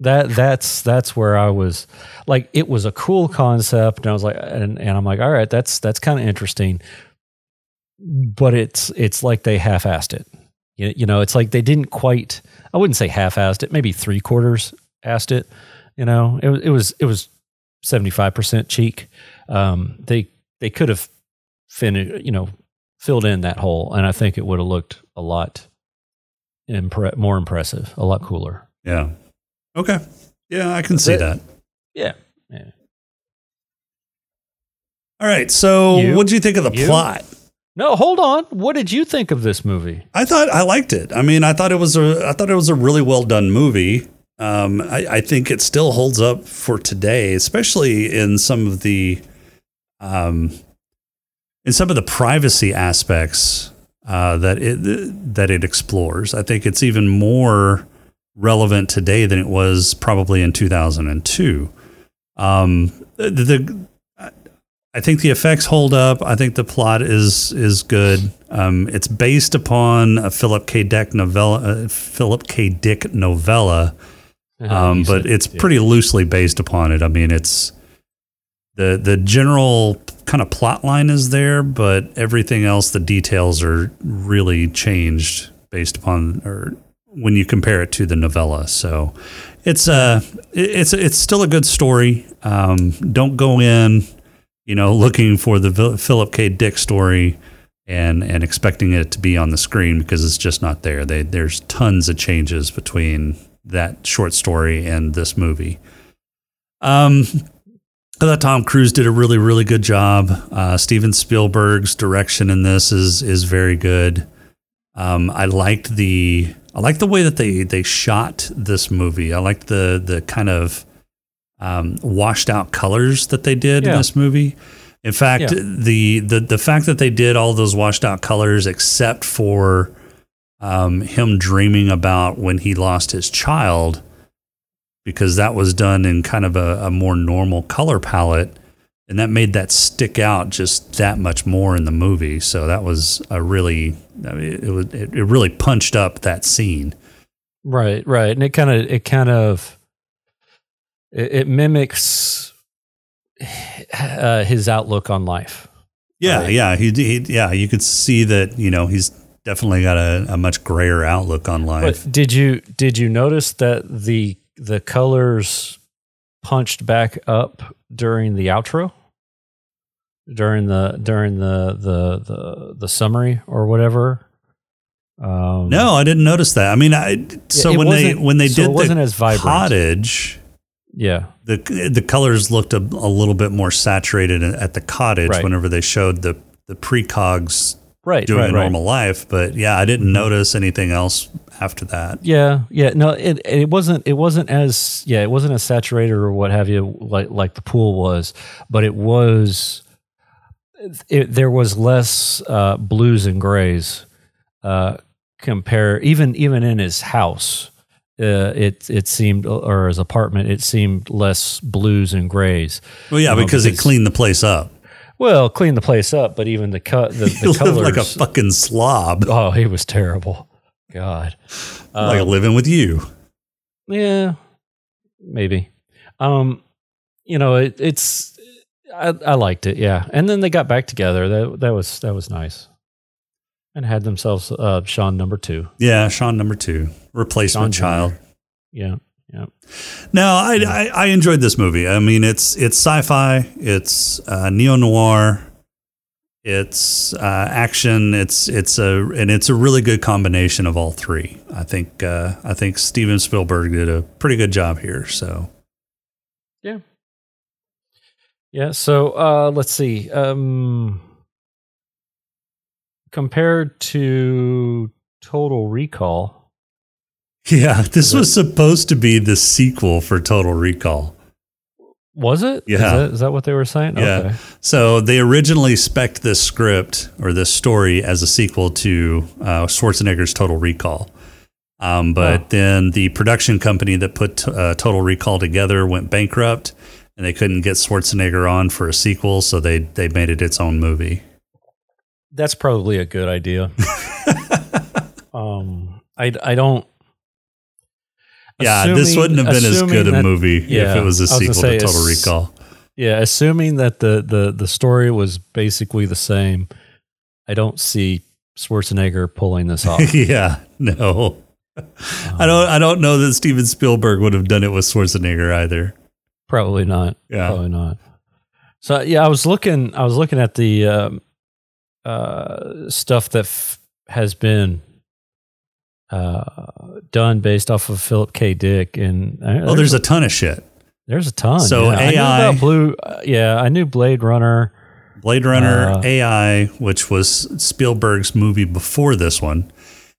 Speaker 7: that that's that's where I was like it was a cool concept and I was like and, and I'm like all right that's that's kind of interesting but it's it's like they half-assed it you, you know it's like they didn't quite I wouldn't say half-assed it maybe three quarters assed it you know it was it was it was 75% cheek um they they could have finished you know filled in that hole and I think it would have looked a lot impre- more impressive a lot cooler
Speaker 6: Yeah. Okay. Yeah, I can see
Speaker 7: it.
Speaker 6: that.
Speaker 7: yeah yeah
Speaker 6: All right. So,
Speaker 7: You?
Speaker 6: what do you think of the
Speaker 7: You?
Speaker 6: plot?
Speaker 7: No, hold on. What did you think of this movie?
Speaker 6: I thought I liked it. I mean, I thought it was a I thought it was a really well done movie. Um, I, I think it still holds up for today, especially in some of the um, in some of the privacy aspects uh, that it that it explores. I think it's even more relevant today than it was probably in 2002. Um, the, the I think the effects hold up. I think the plot is is good. Um, it's based upon a Philip K. Dick novella, uh, Philip K. Dick novella, um, but it's pretty loosely based upon it. I mean, it's the the general kind of plot line is there, but everything else, the details are really changed based upon or when you compare it to the novella. So it's uh it- it's it's still a good story. Um, don't go in, you know, looking for the Philip K. Dick story and and expecting it to be on the screen because it's just not there. They, there's tons of changes between that short story and this movie. Um, I thought Tom Cruise did a really, really good job. Uh, Steven Spielberg's direction in this is is very good. Um, I liked the I liked the way that they they shot this movie. I liked the the kind of um, washed out colors that they did in this movie. In fact,
Speaker 7: Yeah.
Speaker 6: the, the the fact that they did all those washed out colors, except for um, him dreaming about when he lost his child, because that was done in kind of a, a more normal color palette, and that made that stick out just that much more in the movie. So that was a really, I mean, it was it, it really punched up that scene.
Speaker 7: Right, right, and it kind of it kind of it, it mimics uh, his outlook on life.
Speaker 6: Yeah,
Speaker 7: Right.
Speaker 6: yeah, he, he, yeah. You could see that you know he's definitely got a, a much grayer outlook on life.
Speaker 7: But did you did you notice that the the colors punched back up during the outro? During the during the the the, the summary or whatever. Um,
Speaker 6: no, I didn't notice that. I mean, I so when they when they
Speaker 7: so it
Speaker 6: did
Speaker 7: wasn't
Speaker 6: the
Speaker 7: as vibrant.
Speaker 6: cottage,
Speaker 7: Yeah.
Speaker 6: the the colors looked a, a little bit more saturated at the cottage
Speaker 7: Right.
Speaker 6: whenever they showed the the precogs
Speaker 7: Right.
Speaker 6: doing
Speaker 7: right,
Speaker 6: a normal life. But yeah, I didn't notice anything else after that.
Speaker 7: Yeah, yeah. No, it it wasn't it wasn't as yeah, it wasn't as saturated or what have you like like the pool was, but it was it, there was less uh, blues and grays uh, compare even even in his house. Uh, it it seemed or his apartment it seemed less blues and grays.
Speaker 6: Well, yeah,
Speaker 7: You know,
Speaker 6: because he
Speaker 7: because-
Speaker 6: cleaned the place up.
Speaker 7: Well, clean the place up, but even the cut the,
Speaker 6: He
Speaker 7: the
Speaker 6: lived
Speaker 7: colors
Speaker 6: like a fucking slob,
Speaker 7: oh, he was terrible. God.
Speaker 6: like
Speaker 7: Um,
Speaker 6: living with you.
Speaker 7: Yeah, maybe. Um, you know, it, it's I, I liked it, yeah. And then they got back together. That that was that was nice, and had themselves uh, Sean number two.
Speaker 6: Yeah, Sean number two, replacement
Speaker 7: Sean
Speaker 6: child.
Speaker 7: Jr.. Yeah, yeah,
Speaker 6: Now I, I I enjoyed this movie. I mean, it's it's sci-fi, it's uh, neo noir. It's uh, action. It's it's a and it's a really good combination of all three. I think uh, I think Steven Spielberg did a pretty good job here. So
Speaker 7: Yeah. Yeah. So uh, let's see. Um, compared to Total Recall,
Speaker 6: yeah, this was supposed to be the sequel for Total Recall.
Speaker 7: was it? Is
Speaker 6: Yeah.
Speaker 7: that, is that what they were saying?
Speaker 6: Yeah.
Speaker 7: Okay.
Speaker 6: So they originally spec'd this script or this story as a sequel to uh, Schwarzenegger's Total Recall. Um, but
Speaker 7: Oh.
Speaker 6: then the production company that put uh, Total Recall together went bankrupt and they couldn't get Schwarzenegger on for a sequel. So they, they made it its own movie.
Speaker 7: That's probably a good idea. um, I, I don't.
Speaker 6: Yeah, this wouldn't have been as
Speaker 7: assuming
Speaker 6: good a
Speaker 7: that-
Speaker 6: movie if it was a
Speaker 7: was
Speaker 6: sequel
Speaker 7: say,
Speaker 6: to Total Recall.
Speaker 7: Yeah, assuming that the, the, the story was basically the same, I don't see Schwarzenegger pulling this off.
Speaker 6: yeah, no. I don't. I don't know that Steven Spielberg would have done it with Schwarzenegger either.
Speaker 7: Probably not.
Speaker 6: Yeah.
Speaker 7: Probably not. So yeah, I was looking. I was looking at the um, uh, stuff that f- has been uh, done based off of Philip K. Dick, and uh,
Speaker 6: Oh, there's a ton of shit.
Speaker 7: there's a ton.
Speaker 6: So
Speaker 7: yeah. I knew
Speaker 6: AI
Speaker 7: about Blue. Uh, yeah, I knew Blade Runner.
Speaker 6: Blade Runner
Speaker 7: Uh,
Speaker 6: AI, which was Spielberg's movie before this one.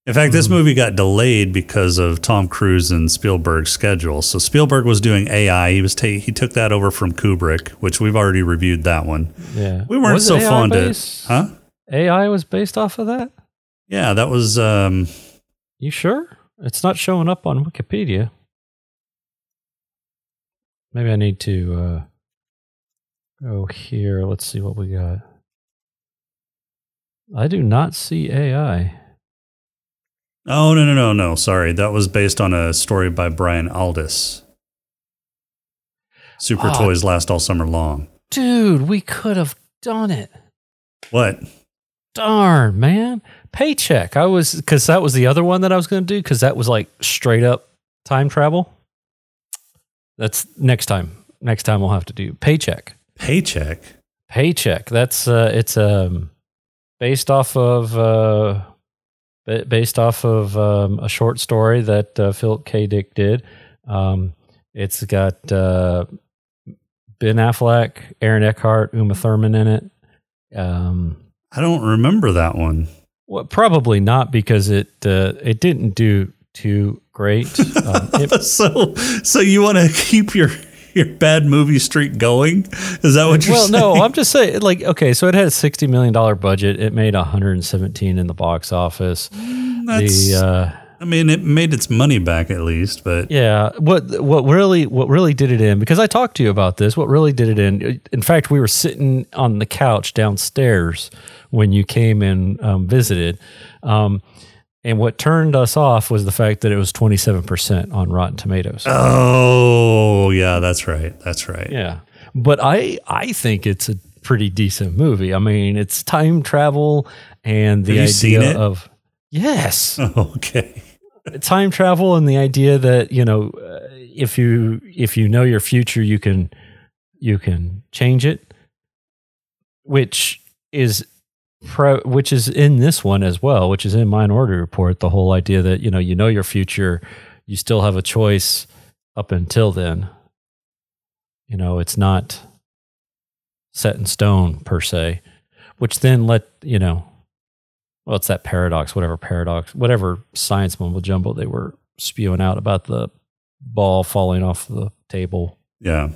Speaker 6: In fact, this movie got delayed because of Tom Cruise and Spielberg's schedule. So Spielberg was doing AI. He was ta- he took that over from Kubrick, which we've already reviewed that one.
Speaker 7: Yeah,
Speaker 6: We weren't
Speaker 7: Was
Speaker 6: so fond
Speaker 7: based?
Speaker 6: of, huh?
Speaker 7: AI was based off of that.
Speaker 6: Yeah, that was. Um,
Speaker 7: You sure? It's not showing up on Wikipedia. Maybe I need to uh, go here. Let's see what we got. I do not see AI.
Speaker 6: oh no no no no! Sorry, that was based on a story by Brian Aldiss. Super
Speaker 7: Ah.
Speaker 6: toys last all summer long.
Speaker 7: Dude, we could have done it.
Speaker 6: What?
Speaker 7: Darn, man. Paycheck. I was, because that was the other one that I was going to do, because that was like straight up time travel. That's next time. Next time we'll have to do paycheck.
Speaker 6: Paycheck.
Speaker 7: Paycheck. That's uh, it's um based off of uh, based off of um, a short story that uh, Philip K. Dick did. Um, it's got uh, Ben Affleck, Aaron Eckhart, Uma Thurman in it. Um,
Speaker 6: I don't remember that one.
Speaker 7: well, probably not because it uh, it didn't do too great. Um, it-
Speaker 6: so so you want to keep your your bad movie streak going? Is that what you're
Speaker 7: well,
Speaker 6: saying?
Speaker 7: no, I'm just saying. Like, okay, so it had a sixty million dollar budget. It made 117 in the box office.
Speaker 6: That's,
Speaker 7: the uh,
Speaker 6: I mean, it made its money back at least, but
Speaker 7: yeah, what what really what really did it in? Because I talked to you about this. What really did it in? In fact, we were sitting on the couch downstairs when you came and um, visited. Um, and what turned us off was the fact that it was 27% on Rotten Tomatoes.
Speaker 6: oh yeah, that's right, that's right.
Speaker 7: Yeah. But I I think it's a pretty decent movie. I mean, it's time travel and the idea of Yes.
Speaker 6: Okay.
Speaker 7: time travel and the idea that, you know, uh, if you if you know your future, you can you can change it, which is which is in this one as well, which is in Minority Report, the whole idea that, you know, you know your future, you still have a choice up until then. You know, it's not set in stone per se, which then let, you know, well, it's that paradox, whatever paradox, whatever science mumbo jumbo they were spewing out about the ball falling off the table.
Speaker 6: Yeah.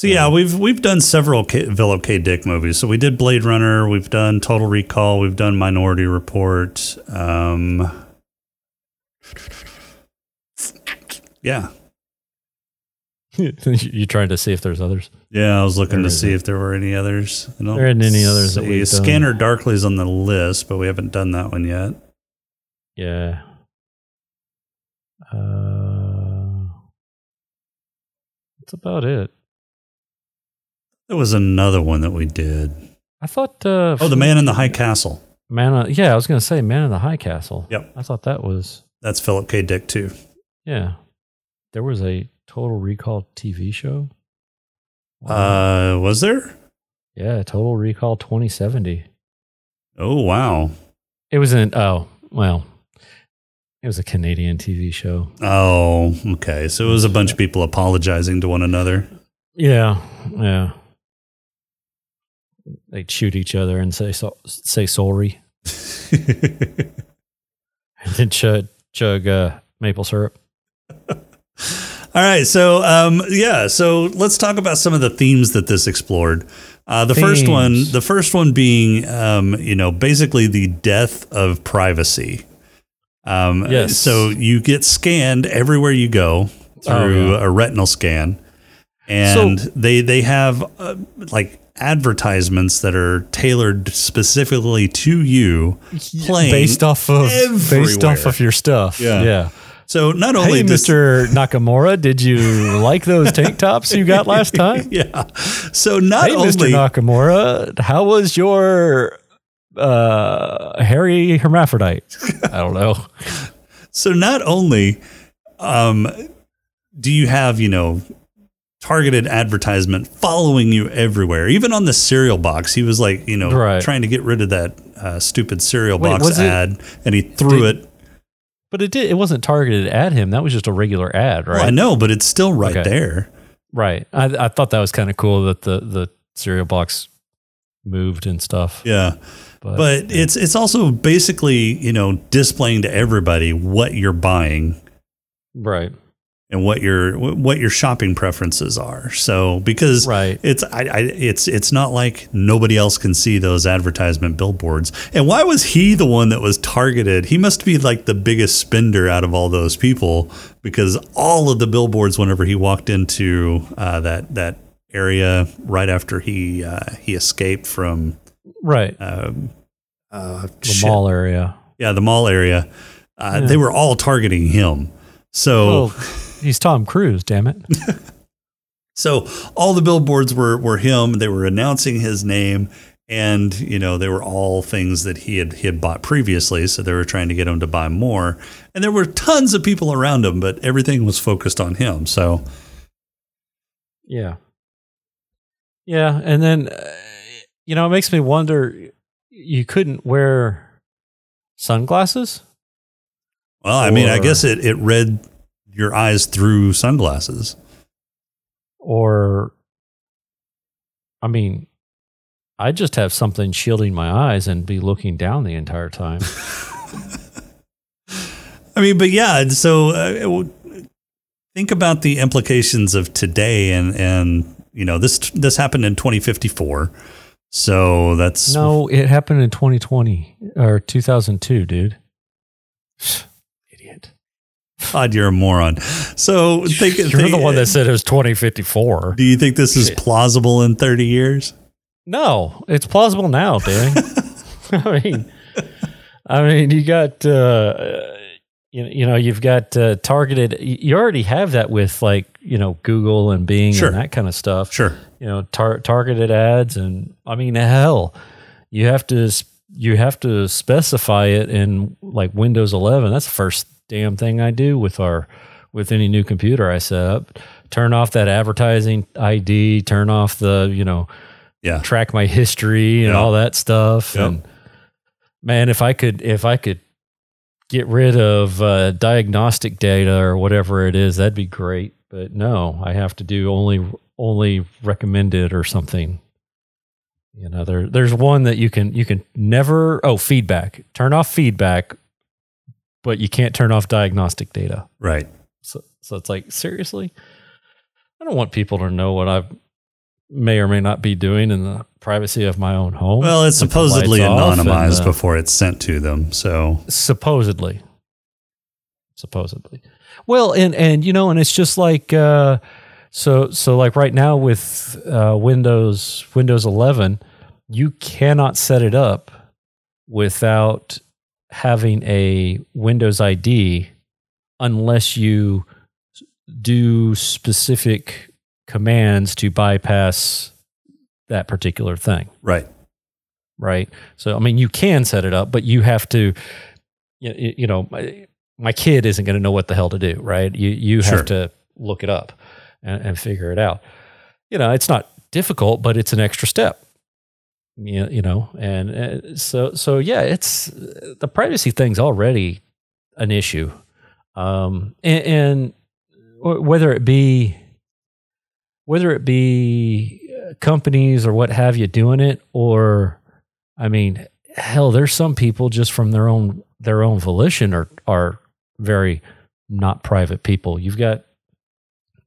Speaker 6: So yeah, we've we've done several K, Philip K. Dick movies. So we did Blade Runner, we've done Total Recall, we've done Minority Report. Um, yeah,
Speaker 7: you trying to see if there's others?
Speaker 6: yeah. I was looking
Speaker 7: There
Speaker 6: to see
Speaker 7: isn't.
Speaker 6: if there were any others. I don't
Speaker 7: There isn't any others that we've done.
Speaker 6: Scanner Darkly's on the list, but we haven't done that one yet.
Speaker 7: Yeah. Uh, that's about it.
Speaker 6: There was another one that we did.
Speaker 7: I thought. Uh,
Speaker 6: Oh, the Man in the High Castle.
Speaker 7: Man, uh, yeah, I was gonna say Man in the High Castle.
Speaker 6: Yep.
Speaker 7: I thought that was
Speaker 6: That's Philip K. Dick too.
Speaker 7: yeah. There was a Total Recall TV show.
Speaker 6: Uh, was there?
Speaker 7: Yeah, Total Recall 2070.
Speaker 6: Oh wow.
Speaker 7: It was an oh well, it was a Canadian TV show.
Speaker 6: Oh, okay. So it was a bunch of people apologizing to one another.
Speaker 7: Yeah, yeah. They'd shoot each other and say so, say sorry, and then chug chug uh, maple syrup.
Speaker 6: All right, so um, yeah, so let's talk about some of the themes that this explored. Uh, the first one, the first one being, um, you know, basically the death of privacy. Um,
Speaker 7: Yes.
Speaker 6: So you get scanned everywhere you go through
Speaker 7: Oh, yeah.
Speaker 6: a retinal scan, and
Speaker 7: So-
Speaker 6: they they have uh, like advertisements that are tailored specifically to you, playing
Speaker 7: based off of based off of your stuff.
Speaker 6: Yeah.
Speaker 7: yeah.
Speaker 6: So not only
Speaker 7: Hey,
Speaker 6: does-
Speaker 7: Mr. Nakamura, did you like those tank tops you got last time?
Speaker 6: yeah. So not
Speaker 7: hey,
Speaker 6: only
Speaker 7: Mr. Nakamura, how was your uh, hairy hermaphrodite? I don't know.
Speaker 6: So not only um, do you have, you know, targeted advertisement following you everywhere, even on the cereal box, he was like, you know,
Speaker 7: Right.
Speaker 6: trying to get rid of that uh, stupid cereal
Speaker 7: Wait,
Speaker 6: box
Speaker 7: was it-
Speaker 6: ad, and he threw
Speaker 7: Did-
Speaker 6: it.
Speaker 7: But it did. It wasn't targeted at him. That was just a regular ad, right?
Speaker 6: Well, I know, but it's still right
Speaker 7: Okay.
Speaker 6: there.
Speaker 7: Right. I, I thought that was kind of cool that the the cereal box moved and stuff.
Speaker 6: Yeah.
Speaker 7: But,
Speaker 6: But it's it's also basically, you know, displaying to everybody what you're buying
Speaker 7: right.
Speaker 6: And what your what your shopping preferences are. So because
Speaker 7: Right.
Speaker 6: it's I, I it's it's not like nobody else can see those advertisement billboards. And why was he the one that was targeted? He must be like the biggest spender out of all those people because all of the billboards whenever he walked into uh, that that area right after he uh, he escaped from
Speaker 7: Right.
Speaker 6: um, uh,
Speaker 7: the
Speaker 6: shit.
Speaker 7: mall area.
Speaker 6: yeah the mall area. Uh,
Speaker 7: Yeah.
Speaker 6: They were all targeting him. So.
Speaker 7: Well, he's Tom Cruise, damn it.
Speaker 6: So all the billboards were were him. They were announcing his name, and you know they were all things that he had he had bought previously. So they were trying to get him to buy more. And there were tons of people around him, but everything was focused on him. So
Speaker 7: Yeah. Yeah, and then uh, you know, it makes me wonder you couldn't wear sunglasses?
Speaker 6: well, I mean, I guess it it read your eyes through sunglasses.
Speaker 7: or I mean, I just have something shielding my eyes and be looking down the entire time.
Speaker 6: I mean, but yeah. So uh, think about the implications of today, and and you know this this happened in 2054. So that's
Speaker 7: no, it happened in 2020 or 2002, dude.
Speaker 6: God, you're a moron. So think,
Speaker 7: You're
Speaker 6: think-
Speaker 7: the one that said it was 2054.
Speaker 6: Do you think this is plausible in 30 years?
Speaker 7: No, it's plausible now, Dan. I mean, I mean, you got uh, you you know you've got uh, targeted. You already have that with like you know Google and Bing
Speaker 6: Sure.
Speaker 7: and that kind of stuff.
Speaker 6: Sure.
Speaker 7: You know, tar- targeted ads, and I mean, hell, you have to you have to specify it in like Windows 11. That's the first damn thing I do with our with any new computer I set up. Turn off that advertising ID. Turn off the you know
Speaker 6: Yeah.
Speaker 7: track my history and
Speaker 6: Yeah.
Speaker 7: all that stuff. And man, if I could, if I could get rid of uh, diagnostic data or whatever it is, that'd be great. But no, I have to do only only recommended or something. You know, there there's one that you can you can never oh feedback turn off feedback, but you can't turn off diagnostic data.
Speaker 6: Right.
Speaker 7: So, so it's like seriously, I don't want people to know what I may or may not be doing in the privacy of my own home.
Speaker 6: Well, it's supposedly
Speaker 7: off and,
Speaker 6: anonymized
Speaker 7: uh,
Speaker 6: before it's sent to them. So,
Speaker 7: supposedly, supposedly. Well, and and you know, and it's just like uh, so so like right now with uh, Windows Windows 11, you cannot set it up without having a Windows ID unless you do specific commands to bypass that particular thing
Speaker 6: right.
Speaker 7: right? So, I mean, you can set it up, but you have to, you, know, my, my kid isn't going to know what the hell to do, right? You you
Speaker 6: Sure.
Speaker 7: have to look it up and, and figure it out. You know, it's not difficult, but it's an extra step. You you know, and uh, so so yeah, it's the privacy thing's already an issue, um, and, and whether it be whether it be uh, companies or what have you doing it, or I mean, hell, there's some people just from their own their own volition are are very not private people. You've got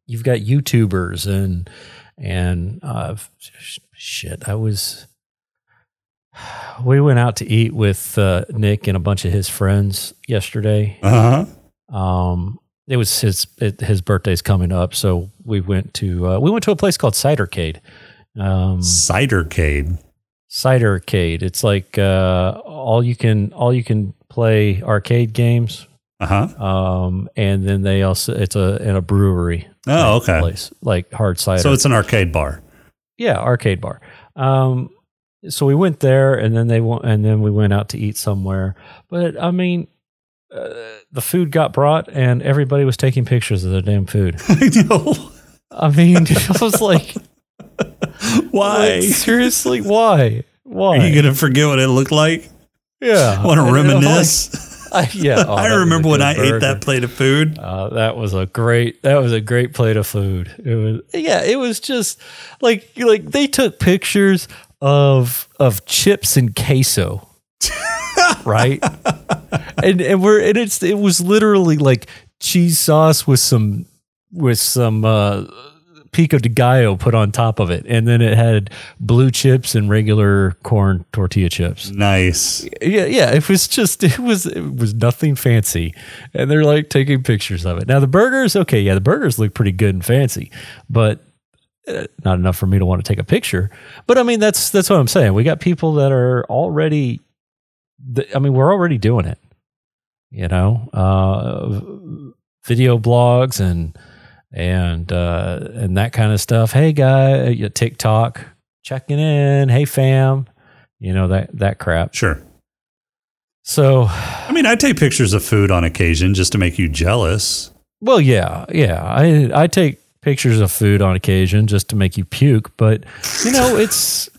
Speaker 7: you've got YouTubers and and uh, shit. I was we went out to eat with uh, Nick and a bunch of his friends yesterday.
Speaker 6: Uh huh.
Speaker 7: Um, it was his it, his birthday's coming up, so we went to uh, we went to a place called Cidercade. Um,
Speaker 6: Cidercade.
Speaker 7: Cidercade. It's like uh, all you can all you can play arcade games.
Speaker 6: Uh huh.
Speaker 7: Um, and then they also it's a in a brewery.
Speaker 6: Oh, okay.
Speaker 7: Place like hard cider.
Speaker 6: So it's an arcade bar.
Speaker 7: yeah, arcade bar. Um, so we went there, and then they went, and then we went out to eat somewhere. But I mean, uh, the food got brought, and everybody was taking pictures of the damn food.
Speaker 6: I know.
Speaker 7: I mean, I was like,
Speaker 6: Why?
Speaker 7: like, seriously, why? Why?
Speaker 6: Are you going to forget what it looked like?
Speaker 7: yeah,
Speaker 6: Want to
Speaker 7: And I'm like,
Speaker 6: reminisce?
Speaker 7: I, yeah, oh,
Speaker 6: I
Speaker 7: that was a
Speaker 6: remember when I ate that plate of food.
Speaker 7: Uh, that was a great. That was a great plate of food. It was. Yeah, it was just like like they took pictures of of chips and queso, right? and and we're and it's it was literally like cheese sauce with some with some uh, pico de gallo put on top of it, and then it had blue chips and regular corn tortilla chips
Speaker 6: Nice.
Speaker 7: yeah, yeah. It was just it was it was nothing fancy, and they're like taking pictures of it. Now the burgers, okay, yeah, the burgers look pretty good and fancy, but not enough for me to want to take a picture. But I mean, that's that's what I'm saying. We got people that are already. I mean, we're already doing it. You know, uh, video blogs and and uh, and that kind of stuff. Hey, guy, uh, TikTok checking in. Hey, fam. You know that that crap.
Speaker 6: Sure.
Speaker 7: So,
Speaker 6: I mean, I take pictures of food on occasion just to make you jealous.
Speaker 7: well, yeah, yeah. I I take pictures of food on occasion just to make you puke, but you know, it's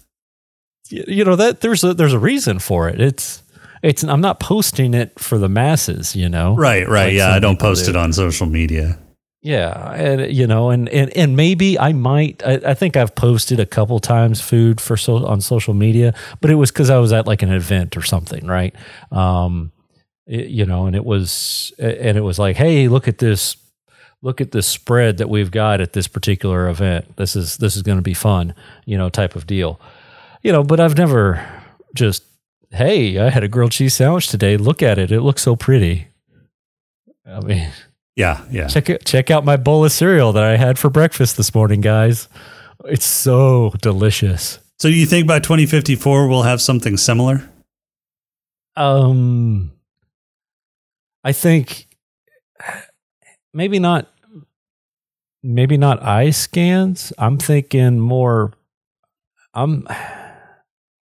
Speaker 7: you know that there's a there's a reason for it. It's it's I'm not posting it for the masses, you know.
Speaker 6: Right, right.
Speaker 7: Like
Speaker 6: yeah, I don't post
Speaker 7: do.
Speaker 6: it on social media.
Speaker 7: Yeah, and you know, and and and maybe I might. I, I think I've posted a couple times food for so on social media, but it was because I was at like an event or something, right? Um, it- you know, and it was and it was like, hey, look at this, look at the spread that we've got at this particular event. This is this is going to be fun, you know, type of deal. You know, but I've never just, hey, I had a grilled cheese sandwich today. Look at it; it looks so pretty. I mean.
Speaker 6: Yeah, yeah.
Speaker 7: Check it, check out my bowl of cereal that I had for breakfast this morning, guys. It's so delicious.
Speaker 6: So you think by 2054 we'll have something similar?
Speaker 7: Um, I think maybe not, maybe not eye scans. I'm thinking more. I'm.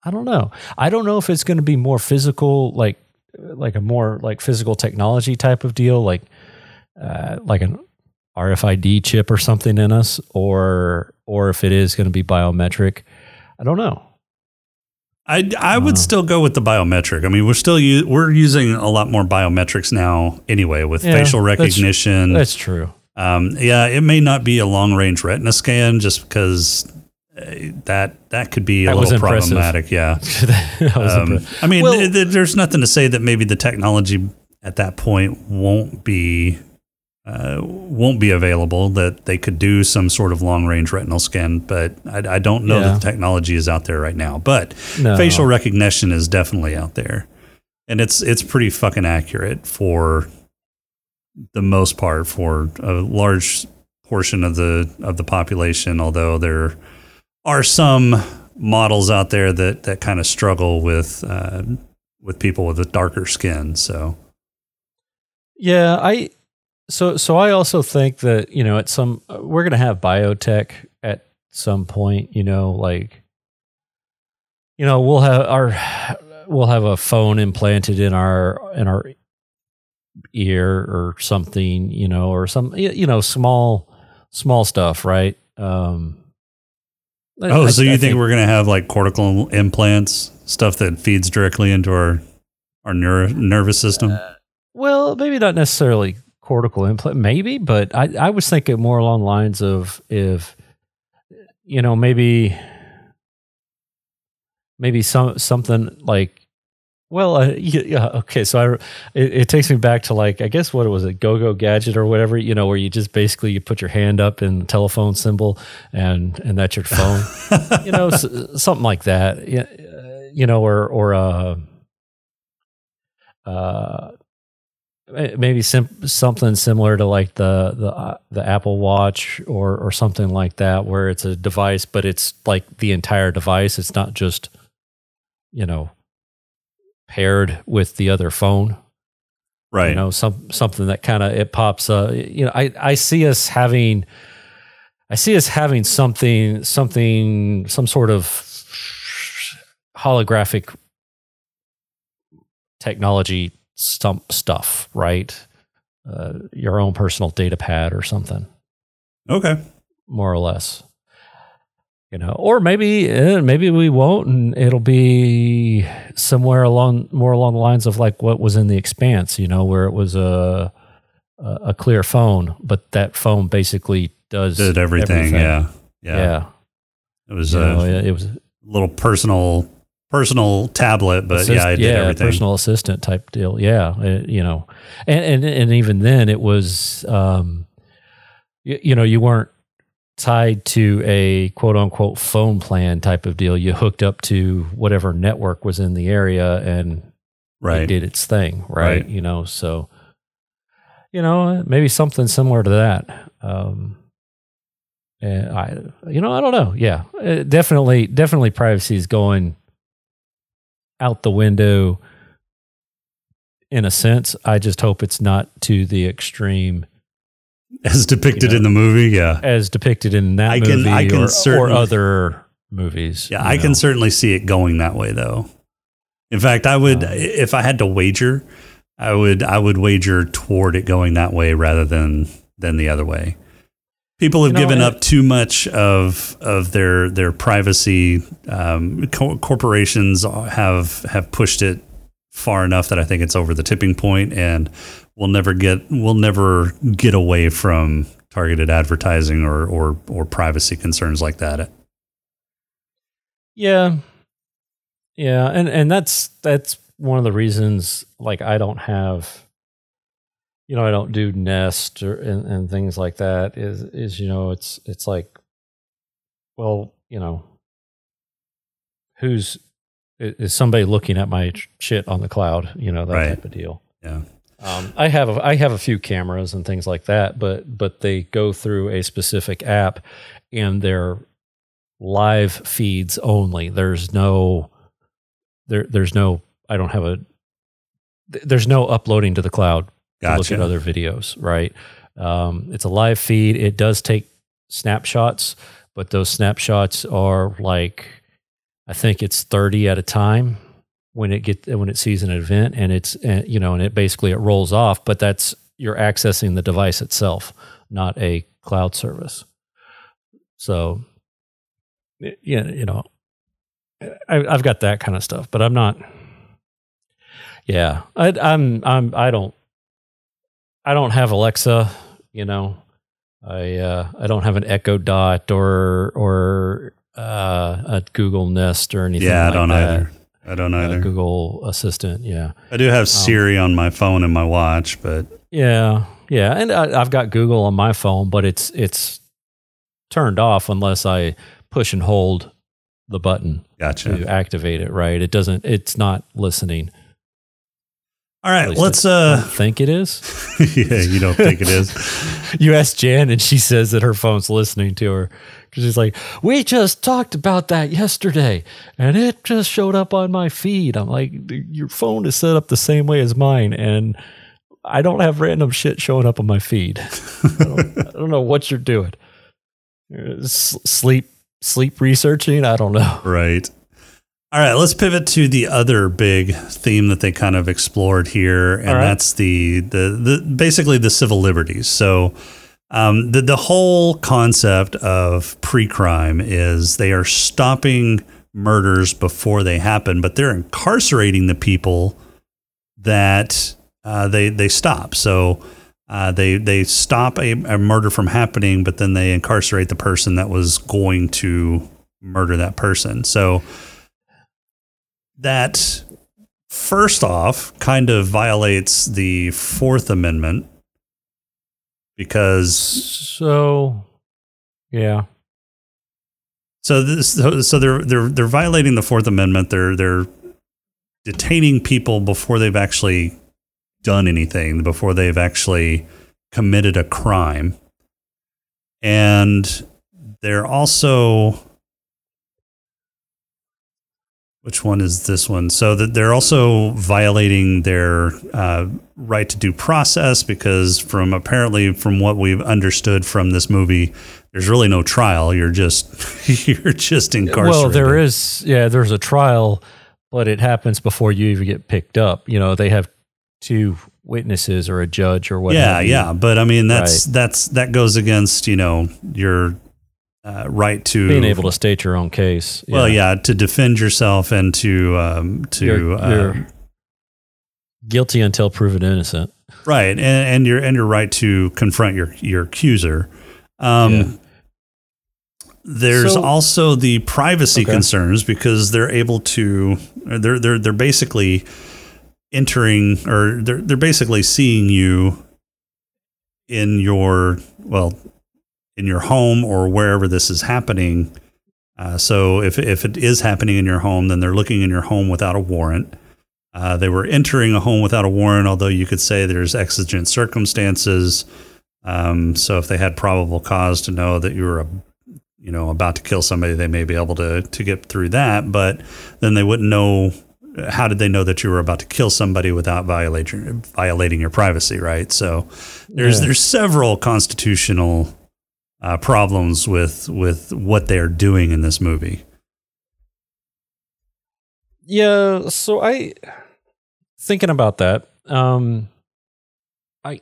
Speaker 7: I don't know. I don't know if it's going to be more physical, like like a more like physical technology type of deal, like uh, like an RFID chip or something in us, or or if it is going to be biometric. I don't know.
Speaker 6: I, I would
Speaker 7: Uh.
Speaker 6: still go with the biometric. I mean, we're still u- we're using a lot more biometrics now anyway with
Speaker 7: Yeah,
Speaker 6: facial
Speaker 7: that's-
Speaker 6: recognition.
Speaker 7: That's true.
Speaker 6: Um, yeah, it may not be a long range retina scan just because uh, that that could be a
Speaker 7: That was
Speaker 6: little problematic. Yeah. Um, I mean,
Speaker 7: Well-
Speaker 6: th- th- there's nothing to say that maybe the technology at that point won't be uh, won't be available. That they could do some sort of long range retinal scan, but I, I don't know
Speaker 7: Yeah.
Speaker 6: that the technology is out there right now. But
Speaker 7: No.
Speaker 6: facial recognition is definitely out there, and it's it's pretty fucking accurate for the most part for a large portion of the of the population. Although there are some models out there that that kind of struggle with uh, with people with a darker skin. So
Speaker 7: Yeah, I so so I also think that you know at some we're going to have biotech at some point. You know, like you know we'll have our we'll have a phone implanted in our in our ear or something. You know, or some you know small small stuff, right? Um,
Speaker 6: Oh,
Speaker 7: I-
Speaker 6: so you think, we're going to have like cortical implants, stuff that feeds directly into our our neuro, nervous system?
Speaker 7: Uh, Well, maybe not necessarily cortical implant, maybe, but I, I was thinking more along the lines of if, you know, maybe, maybe some something like, well, uh, yeah, okay. So I, it, it takes me back to like, I guess what it was it, Go Go Gadget or whatever, you know, where you just basically you put your hand up in the telephone symbol and and that's your phone, you know, s- something like that, Yeah, uh, you know, or or uh, uh, maybe sim- something similar to like the the uh, the Apple Watch or or something like that, where it's a device, but it's like the entire device. It's not just you know paired with the other phone.
Speaker 6: right.
Speaker 7: You know, some something that kind of it pops up. You know, I I see us having. I see us having something, something, some sort of holographic technology stump stuff, right? Uh, your own personal data pad or something,
Speaker 6: okay.
Speaker 7: more or less. You know, or maybe eh, maybe we won't, and it'll be somewhere along more along the lines of like what was in the Expanse. You know, where it was a a, clear phone, but that phone basically does
Speaker 6: Did everything, Yeah. yeah.
Speaker 7: yeah.
Speaker 6: It was
Speaker 7: You
Speaker 6: a
Speaker 7: know, it, it was
Speaker 6: little personal personal tablet, but
Speaker 7: assist-
Speaker 6: yeah, I did everything.
Speaker 7: personal assistant type deal. Yeah, uh, you know, and and and even then, it was, um, you, you know, you weren't tied to a quote unquote phone plan type of deal. You hooked up to whatever network was in the area, and it did its thing, right?
Speaker 6: Right.
Speaker 7: You know, so you know, maybe something similar to that. Um, and I, you know, I don't know. Yeah, Uh, definitely, definitely, privacy is going out the window. In a sense, I just hope it's not to the extreme
Speaker 6: As depicted
Speaker 7: you know,
Speaker 6: in the movie, yeah.
Speaker 7: as depicted in that
Speaker 6: I can-
Speaker 7: movie
Speaker 6: I can
Speaker 7: or, or other movies.
Speaker 6: Yeah, I
Speaker 7: know.
Speaker 6: can certainly see it going that way though. In fact, I would
Speaker 7: Um,
Speaker 6: if I had to wager, I would I would wager toward it going that way rather than than the other way. People have
Speaker 7: You know,
Speaker 6: given up too much of of their their privacy. Um, co- corporations have have pushed it far enough that I think it's over the tipping point, and we'll never get we'll never get away from targeted advertising or or or privacy concerns like that.
Speaker 7: Yeah. Yeah, and and that's that's one of the reasons like I don't have you know, I don't do Nest or and, and things like that is is you know, it's it's like well, you know, who's is somebody looking at my shit on the cloud, you know, that
Speaker 6: Right.
Speaker 7: type of deal.
Speaker 6: Yeah.
Speaker 7: Um, I have a, I have a few cameras and things like that, but but they go through a specific app, and they're live feeds only. There's no there there's no I don't have a there's no uploading to the cloud to look at other videos. Right? Um, it's a live feed. It does take snapshots, but those snapshots are like I think it's 30 at a time when it get when it sees an event and it's uh, you know and it basically it rolls off but that's you're accessing the device itself not a cloud service so yeah you know I, I've got that kind of stuff but I'm not yeah I, I'm I'm I don't I don't have Alexa you know I uh, I don't have an Echo Dot or or uh, a Google Nest or anything
Speaker 6: Yeah, I
Speaker 7: like
Speaker 6: don't
Speaker 7: that.
Speaker 6: either. I don't
Speaker 7: Uh,
Speaker 6: either.
Speaker 7: Google Assistant. Yeah,
Speaker 6: I do have Siri on my phone and my watch, but
Speaker 7: yeah, yeah. And I, I've got Google on my phone, but it's it's turned off unless I push and hold the button
Speaker 6: gotcha.
Speaker 7: to activate it. Right? It doesn't. It's not listening.
Speaker 6: All right, let's uh
Speaker 7: think it is.
Speaker 6: yeah, you don't think it is.
Speaker 7: you ask Jan, and she says that her phone's listening to her because she's like, "We just talked about that yesterday, and it just showed up on my feed." I'm like, "Your phone is set up the same way as mine, and I don't have random shit showing up on my feed. I, don't, I don't know what you're doing. Uh, Sleep, sleep researching. I don't know.
Speaker 6: Right. All right, let's pivot to the other big theme that they kind of explored here, and
Speaker 7: right.
Speaker 6: that's the, the the basically the civil liberties. So Um, the the whole concept of pre-crime is they are stopping murders before they happen, but they're incarcerating the people that uh, they they stop. So uh, they they stop a, a murder from happening, but then they incarcerate the person that was going to murder that person. So that first off kind of violates the Fourth Amendment because
Speaker 7: So, yeah.
Speaker 6: So this, so so they're they're they're violating the Fourth Amendment. They're they're detaining people before they've actually done anything, before they've actually committed a crime, and they're also which one is this one? So that they're also violating their uh, right to due process because from apparently from what we've understood from this movie, there's really no trial. You're just you're just incarcerated.
Speaker 7: Well, there is, yeah, there's a trial, but it happens before you even get picked up. You know, they have two witnesses or a judge or whatever.
Speaker 6: Yeah, yeah, but I mean that's that's that goes against you know your uh, right to
Speaker 7: Being able to state your own case.
Speaker 6: well, yeah, to defend yourself and to um, to
Speaker 7: You're-
Speaker 6: uh,
Speaker 7: you're Guilty until proven innocent.
Speaker 6: right and, and your and your right to confront your your accuser. Um,
Speaker 7: Yeah.
Speaker 6: There's
Speaker 7: So-
Speaker 6: also the privacy
Speaker 7: Okay.
Speaker 6: concerns because they're able to they're they're they're basically entering or they're they're basically seeing you in your well in your home or wherever this is happening. Uh, so if if it is happening in your home, then they're looking in your home without a warrant. Uh, they were entering a home without a warrant, although you could say there's exigent circumstances. Um, so if they had probable cause to know that you were, a, you know, about to kill somebody, they may be able to to get through that. But then they wouldn't know. How did they know that you were about to kill somebody without violating violating your privacy? Right. So there's
Speaker 7: Yeah.
Speaker 6: there's several constitutional uh, problems with with what they're doing in this movie.
Speaker 7: Yeah, so I thinking about that. Um I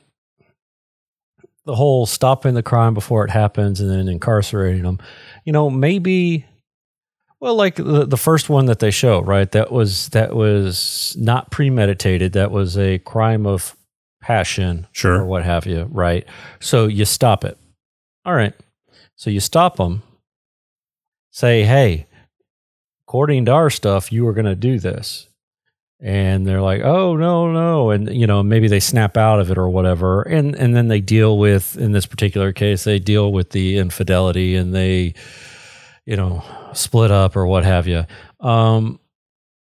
Speaker 7: the whole stopping the crime before it happens and then incarcerating them. You know, maybe well like the the first one that they show, right? That was that was not premeditated. That was a crime of passion
Speaker 6: Sure.
Speaker 7: or what have you, right? So you stop it. All right. So you stop them. Say, "Hey, according to our stuff, you were going to do this. And they're like, oh, no, no. And, you know, maybe they snap out of it or whatever. And, and then they deal with, in this particular case, they deal with the infidelity and they, you know, split up or what have you. Um,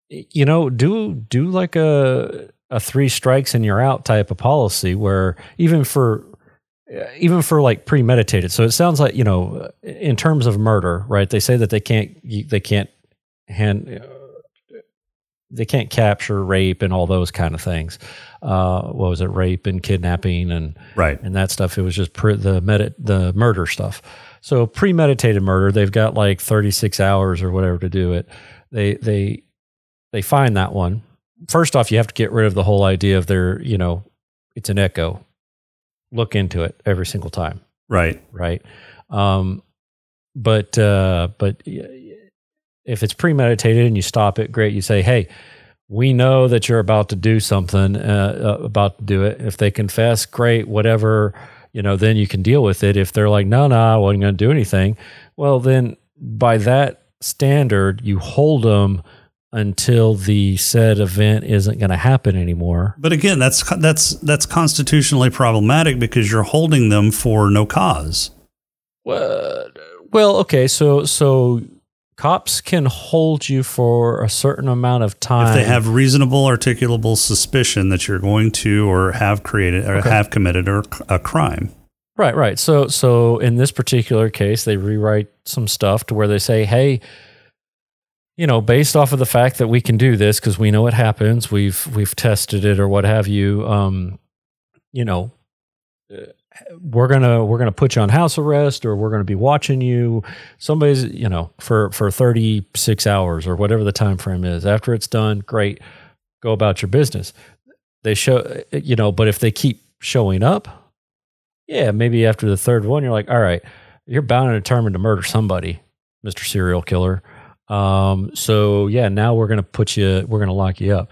Speaker 7: you know, do, do like a, a three strikes and you're out type of policy where even for, even for like premeditated. So it sounds like, you know, in terms of murder, right? They say that they can't, they can't hand they can't capture rape and all those kind of things. Uh, what was it? Rape and kidnapping and
Speaker 6: Right.
Speaker 7: and that stuff. It was just pre- the med- the murder stuff. So premeditated murder, they've got like 36 hours or whatever to do it. They they they find that one. First off, you have to get rid of the whole idea of their, you know, it's an echo. Look into it every single time
Speaker 6: Right.
Speaker 7: right? Um, but uh, but if it's premeditated and you stop it, great. You say, "Hey, we know that you're about to do something, uh, uh, about to do it." If they confess, great. Whatever, you know, then you can deal with it. If they're like, "No, no, I wasn't going to do anything," well, then by that standard, you hold them until the said event isn't going to happen anymore.
Speaker 6: But again, that's that's that's constitutionally problematic because you're holding them for no cause.
Speaker 7: Well, well, okay. So, so cops can hold you for a certain amount of time
Speaker 6: If they have reasonable articulable suspicion that you're going to or have created or
Speaker 7: Okay.
Speaker 6: have committed a, a crime.
Speaker 7: Right, right. So, so in this particular case, they rewrite some stuff to where they say, "Hey, you know, based off of the fact that we can do this because we know it happens, we've we've tested it or what have you. Um, you know, uh, we're gonna we're gonna put you on house arrest or we're gonna be watching you. Somebody's, you know, for for thirty six hours or whatever the time frame is. After it's done, great, go about your business. They show, you know, but if they keep showing up." yeah, maybe after the third one, you're like, all right, you're bound and determined to murder somebody, Mister Serial Killer. Um, so yeah, now we're gonna put you, we're gonna lock you up.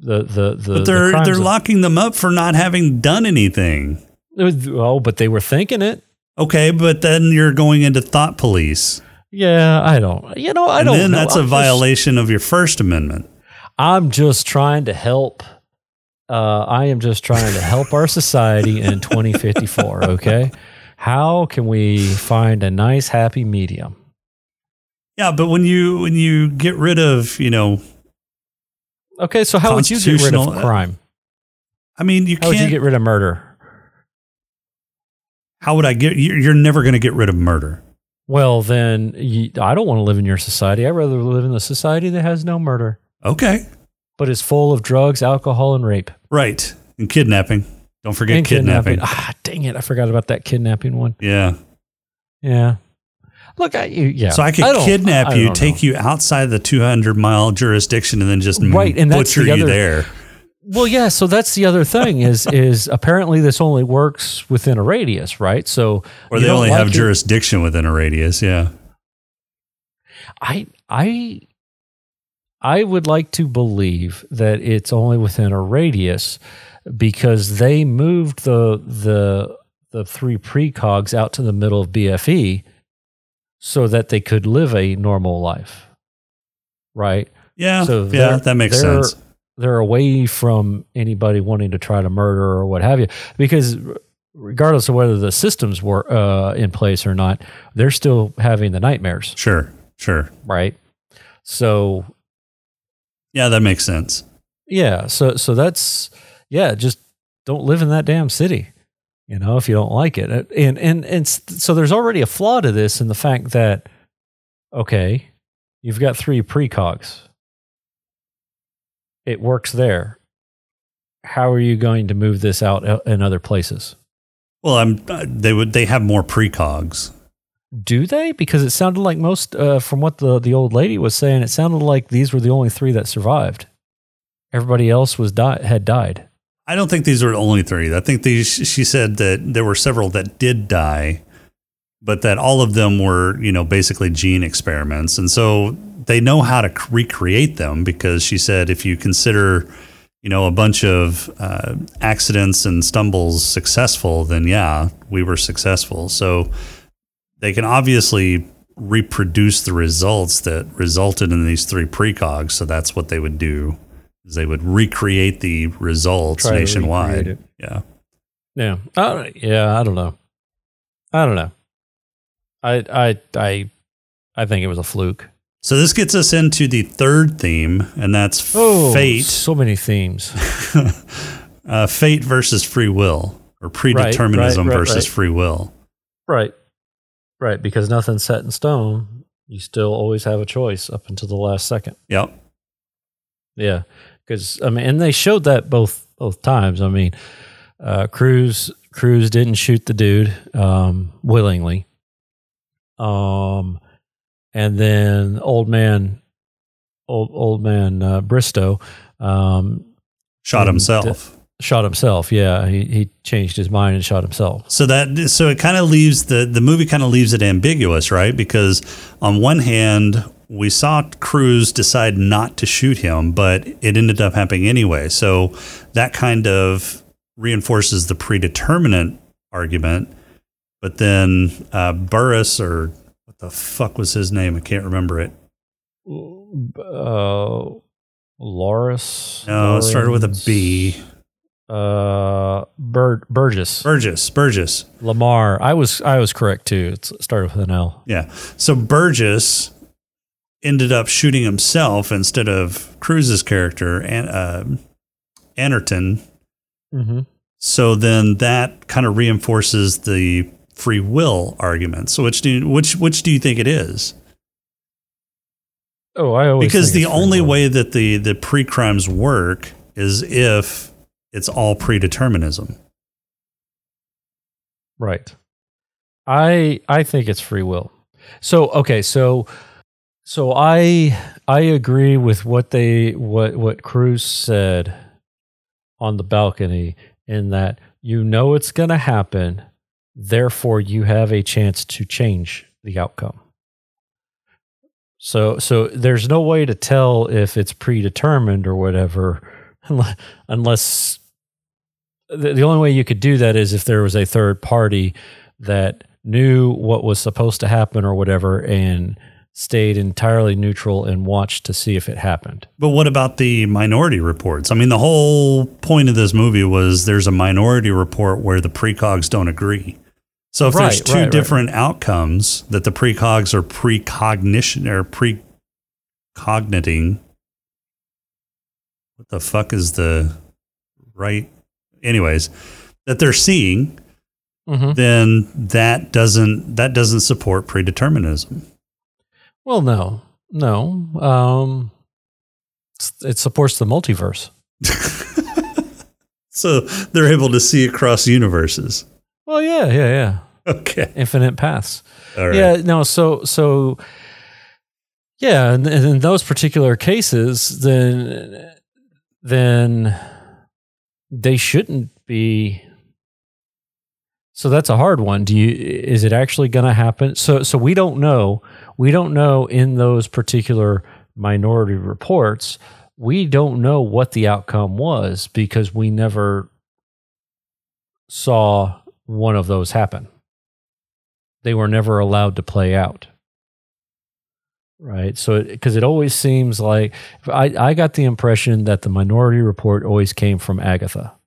Speaker 7: The the the,
Speaker 6: But they're
Speaker 7: the
Speaker 6: they're
Speaker 7: of-
Speaker 6: locking them up for not having done anything.
Speaker 7: Oh, but they were thinking it.
Speaker 6: Okay, but then you're going into thought police.
Speaker 7: Yeah, I don't. You know, I
Speaker 6: and
Speaker 7: don't.
Speaker 6: then
Speaker 7: know.
Speaker 6: that's a
Speaker 7: I'm just-
Speaker 6: violation of your First Amendment.
Speaker 7: I'm just trying to help. Uh, I am just trying to help our society in 2054. Okay, how can we find a nice, happy medium?
Speaker 6: Yeah, but when you when you get rid of you know,
Speaker 7: Okay, so how would you get rid of crime?
Speaker 6: I mean, you
Speaker 7: How would you
Speaker 6: can't.
Speaker 7: get rid of murder?
Speaker 6: how would I get? You're never going to get rid of murder.
Speaker 7: Well, then you, I don't want to live in your society. I'd rather live in a society that has no murder,
Speaker 6: Okay,
Speaker 7: but is full of drugs, alcohol, and rape.
Speaker 6: right. And kidnapping. Don't forget
Speaker 7: and
Speaker 6: kidnapping.
Speaker 7: Ah, dang it! I forgot about that kidnapping one.
Speaker 6: Yeah.
Speaker 7: Yeah. Look, I you, yeah.
Speaker 6: So I could
Speaker 7: don't-
Speaker 6: kidnap
Speaker 7: I
Speaker 6: you, take
Speaker 7: know.
Speaker 6: you outside the 200 mile jurisdiction, and then just
Speaker 7: Right, and
Speaker 6: butcher
Speaker 7: the
Speaker 6: you there.
Speaker 7: Well, yeah. So that's the other thing is is apparently this only works within a radius, right? So
Speaker 6: Or they only
Speaker 7: like
Speaker 6: have
Speaker 7: it-
Speaker 6: jurisdiction within a radius. Yeah.
Speaker 7: I I I would like to believe that it's only within a radius because they moved the the the three precogs out to the middle of BFE so that they could live a normal life. Right?
Speaker 6: Yeah.
Speaker 7: So
Speaker 6: yeah, that makes
Speaker 7: they're-
Speaker 6: sense.
Speaker 7: They're away from anybody wanting to try to murder or what have you, because regardless of whether the systems were uh, in place or not, they're still having the nightmares,
Speaker 6: Sure. Sure.
Speaker 7: right? So
Speaker 6: Yeah, that makes sense.
Speaker 7: yeah, so so that's yeah, just don't live in that damn city, you know, if you don't like it, and and and so there's already a flaw to this in the fact that okay, you've got three precogs. It works there. How are you going to move this out uh, in other places?
Speaker 6: Well, I'm. uh, They would. They have more precogs.
Speaker 7: Do they? Because it sounded like most, uh, from what the the old lady was saying, it sounded like these were the only three that survived. Everybody else was di- had died.
Speaker 6: I don't think these are the only three. I think these. She said that there were several that did die, but that all of them were, you know, basically gene experiments, and so they know how to recreate them because she said if you consider, you know, a bunch of uh, accidents and stumbles successful, then yeah, we were successful. So they can obviously reproduce the results that resulted in these three precogs. So that's what they would do. They would recreate the results
Speaker 7: Try
Speaker 6: nationwide. Yeah.
Speaker 7: Yeah. I don't, yeah. I don't know. I don't know. I I I I think it was a fluke.
Speaker 6: So this gets us into the third theme, and that's
Speaker 7: Oh,
Speaker 6: fate.
Speaker 7: So many themes.
Speaker 6: uh, fate versus free will, or predeterminism
Speaker 7: right,
Speaker 6: versus
Speaker 7: right.
Speaker 6: free will.
Speaker 7: right. Right. Because nothing's set in stone. You still always have a choice up until the last second.
Speaker 6: Yep.
Speaker 7: Yeah, because I mean, and they showed that both both times. I mean, uh, Cruz Cruz didn't shoot the dude um, willingly, um, and then old man, old old man uh, Bristow um,
Speaker 6: Shot himself.
Speaker 7: shot himself. Yeah, he he changed his mind and shot himself.
Speaker 6: So that so it kind of leaves the the movie kind of leaves it ambiguous, right? Because on one hand, we saw Cruz decide not to shoot him, but it ended up happening anyway. So that kind of reinforces the predeterminate argument. But then uh, Burris or what the fuck was his name? I can't remember it.
Speaker 7: Uh, Loris.
Speaker 6: No, it started with a B.
Speaker 7: Uh, Bur- Burgess.
Speaker 6: Burgess. Burgess.
Speaker 7: Lamar. I was I was correct too. It started with an L.
Speaker 6: Yeah. So Burgess ended up shooting himself instead of Cruz's character, and uh, Anderton.
Speaker 7: Mm-hmm.
Speaker 6: So then that kind of reinforces the free will argument. So which do you, which which do you think it is?
Speaker 7: Oh, I always
Speaker 6: Because the only way that the the pre crimes work is if it's all predeterminism.
Speaker 7: right. I I think it's free will. So okay, so so I I agree with what they what what Cruz said on the balcony in that You know it's going to happen. Therefore, you have a chance to change the outcome. So, so there's no way to tell if it's predetermined or whatever, unless the, the only way you could do that is if there was a third party that knew what was supposed to happen or whatever and stayed entirely neutral and watched to see if it happened.
Speaker 6: But what about the minority reports? I mean, the whole point of this movie was there's a minority report where the precogs don't agree. So if there's two
Speaker 7: right, right.
Speaker 6: different outcomes that the precogs are precognition or precogniting, what the fuck is the right? Anyways, that they're seeing,
Speaker 7: Mm-hmm.
Speaker 6: then that doesn't that doesn't support predeterminism.
Speaker 7: Well, no, no. Um, it supports the multiverse.
Speaker 6: So they're able to see across universes.
Speaker 7: Well, yeah, yeah, yeah.
Speaker 6: Okay.
Speaker 7: Infinite paths.
Speaker 6: All right.
Speaker 7: Yeah, no. So, so, yeah, and, and in those particular cases, then, then they shouldn't be. So that's a hard one. Do you? Is it actually going to happen? So, so we don't know. We don't know in those particular minority reports. We don't know what the outcome was because we never saw one of those happen they were never allowed to play out. Right. So, because it, always seems like I, I got the impression that the minority report always came from Agatha.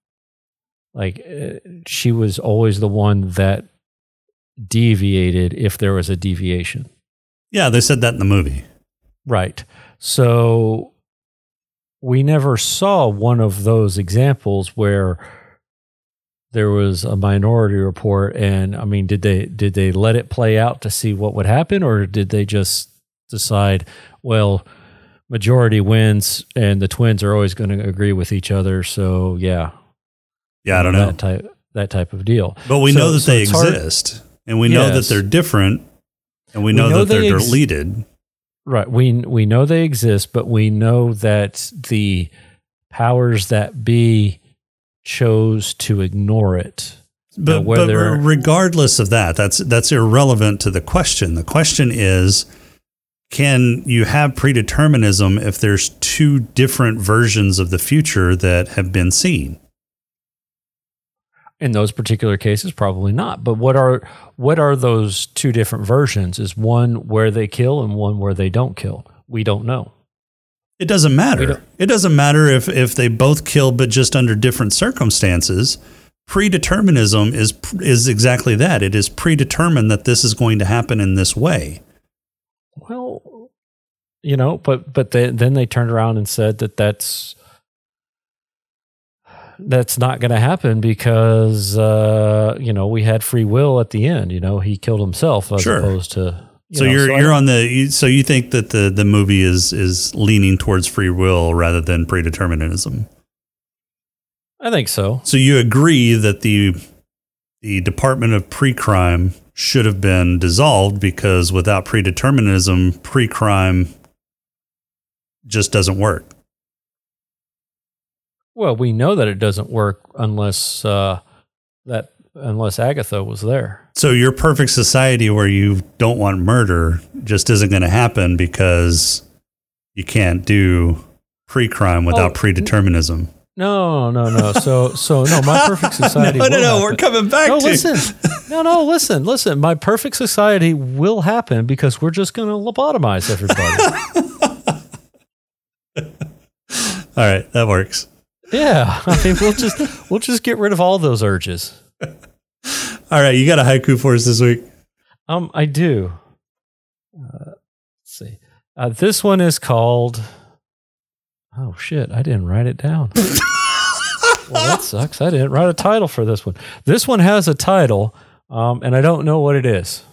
Speaker 7: Like uh, she was always the one that deviated if there was a deviation.
Speaker 6: Yeah, they said that in the movie.
Speaker 7: Right. So we never saw one of those examples where there was a minority report and I mean did they did they let it play out to see what would happen or did they just decide well majority wins and the twins are always going to agree with each other so yeah
Speaker 6: Yeah, I don't know.
Speaker 7: that type that type of deal
Speaker 6: But we
Speaker 7: So-
Speaker 6: know that
Speaker 7: so
Speaker 6: they
Speaker 7: it's hard-
Speaker 6: exist, and we know that they're different, and we
Speaker 7: We
Speaker 6: know,
Speaker 7: know
Speaker 6: that they're
Speaker 7: ex-
Speaker 6: deleted.
Speaker 7: Right. We we know they exist, but we know that the powers that be chose to ignore it.
Speaker 6: But, but regardless of that, that's that's irrelevant to the question. The question is, can you have predeterminism if there's two different versions of the future that have been seen?
Speaker 7: In those particular cases, probably not. But what are what are those two different versions? Is one where they kill and one where they don't kill? We don't know.
Speaker 6: It doesn't matter. It doesn't matter if if they both kill, but just under different circumstances. Predeterminism is is exactly that. It is predetermined that this is going to happen in this way.
Speaker 7: Well, you know, but but they, then they turned around and said that that's that's not going to happen because uh, you know we had free will at the end. You know, he killed himself as
Speaker 6: Sure.
Speaker 7: opposed to. you
Speaker 6: so
Speaker 7: know,
Speaker 6: you're
Speaker 7: I
Speaker 6: you're on the you- so you think that the the movie is is leaning towards free will rather than predeterminism.
Speaker 7: I think so.
Speaker 6: So you agree that the the Department of Pre-Crime should have been dissolved because without predeterminism, pre-crime just doesn't work.
Speaker 7: Well, we know that it doesn't work unless uh, that unless Agatha was there.
Speaker 6: So your perfect society where you don't want murder just isn't going to happen because you can't do pre-crime without
Speaker 7: Oh,
Speaker 6: predeterminism.
Speaker 7: No, no, no. So, so no. My perfect society.
Speaker 6: no, no, no.
Speaker 7: happen.
Speaker 6: We're coming back
Speaker 7: No,
Speaker 6: to
Speaker 7: listen. No, no, listen, listen. My perfect society will happen because we're just going to lobotomize everybody.
Speaker 6: All right, that works.
Speaker 7: Yeah, I mean, we'll just we'll just get rid of all those urges.
Speaker 6: All right, you got a haiku for us this week.
Speaker 7: Um, I do. Uh, let's see. Uh, this one is called. Oh shit! I didn't write it down. well, that sucks. I didn't write a title for this one. This one has a title, um, and I don't know what it is.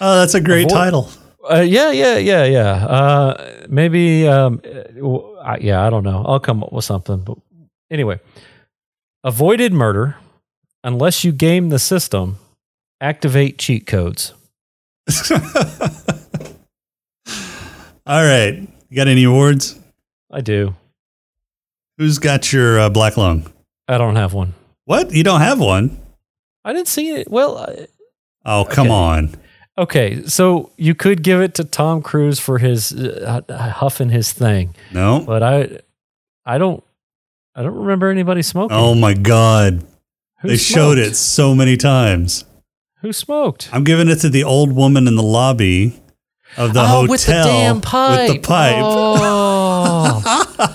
Speaker 6: Oh, that's a great
Speaker 7: Avoid-
Speaker 6: title.
Speaker 7: Uh, yeah, yeah, yeah, yeah. Uh, maybe, um, uh, yeah, I don't know. I'll come up with something. But anyway, avoided murder unless you game the system. Activate cheat codes.
Speaker 6: All right, you got any awards?
Speaker 7: I do.
Speaker 6: Who's got your uh, black lung?
Speaker 7: I don't have one.
Speaker 6: What? You don't have one?
Speaker 7: I didn't see it. Well, I-
Speaker 6: Oh, come
Speaker 7: Okay.
Speaker 6: on.
Speaker 7: okay, so you could give it to Tom Cruise for his uh, huffing his thing,
Speaker 6: No.
Speaker 7: but I, I don't, I don't remember anybody smoking.
Speaker 6: Oh my God.
Speaker 7: Who
Speaker 6: they showed it so many times.
Speaker 7: Who smoked?
Speaker 6: I'm giving it to the old woman in the lobby of the
Speaker 7: oh,
Speaker 6: hotel
Speaker 7: with the damn pipe.
Speaker 6: With the pipe.
Speaker 7: Oh,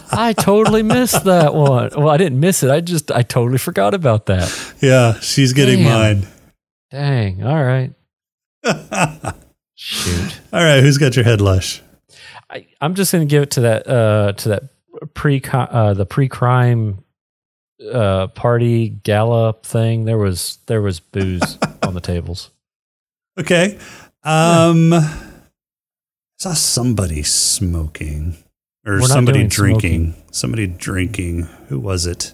Speaker 7: I totally missed that one. Well, I didn't miss it. I just, I totally forgot about that.
Speaker 6: Yeah, she's getting
Speaker 7: Damn.
Speaker 6: mine.
Speaker 7: Dang. All right. Shoot.
Speaker 6: All right, who's got your head lush?
Speaker 7: I, I'm just going to give it to that, uh, to that pre, uh, the pre-crime, uh, party gala thing. There was, there was booze on the tables.
Speaker 6: Okay. Um saw somebody smoking or
Speaker 7: We're
Speaker 6: somebody drinking. Somebody drinking. Who was it?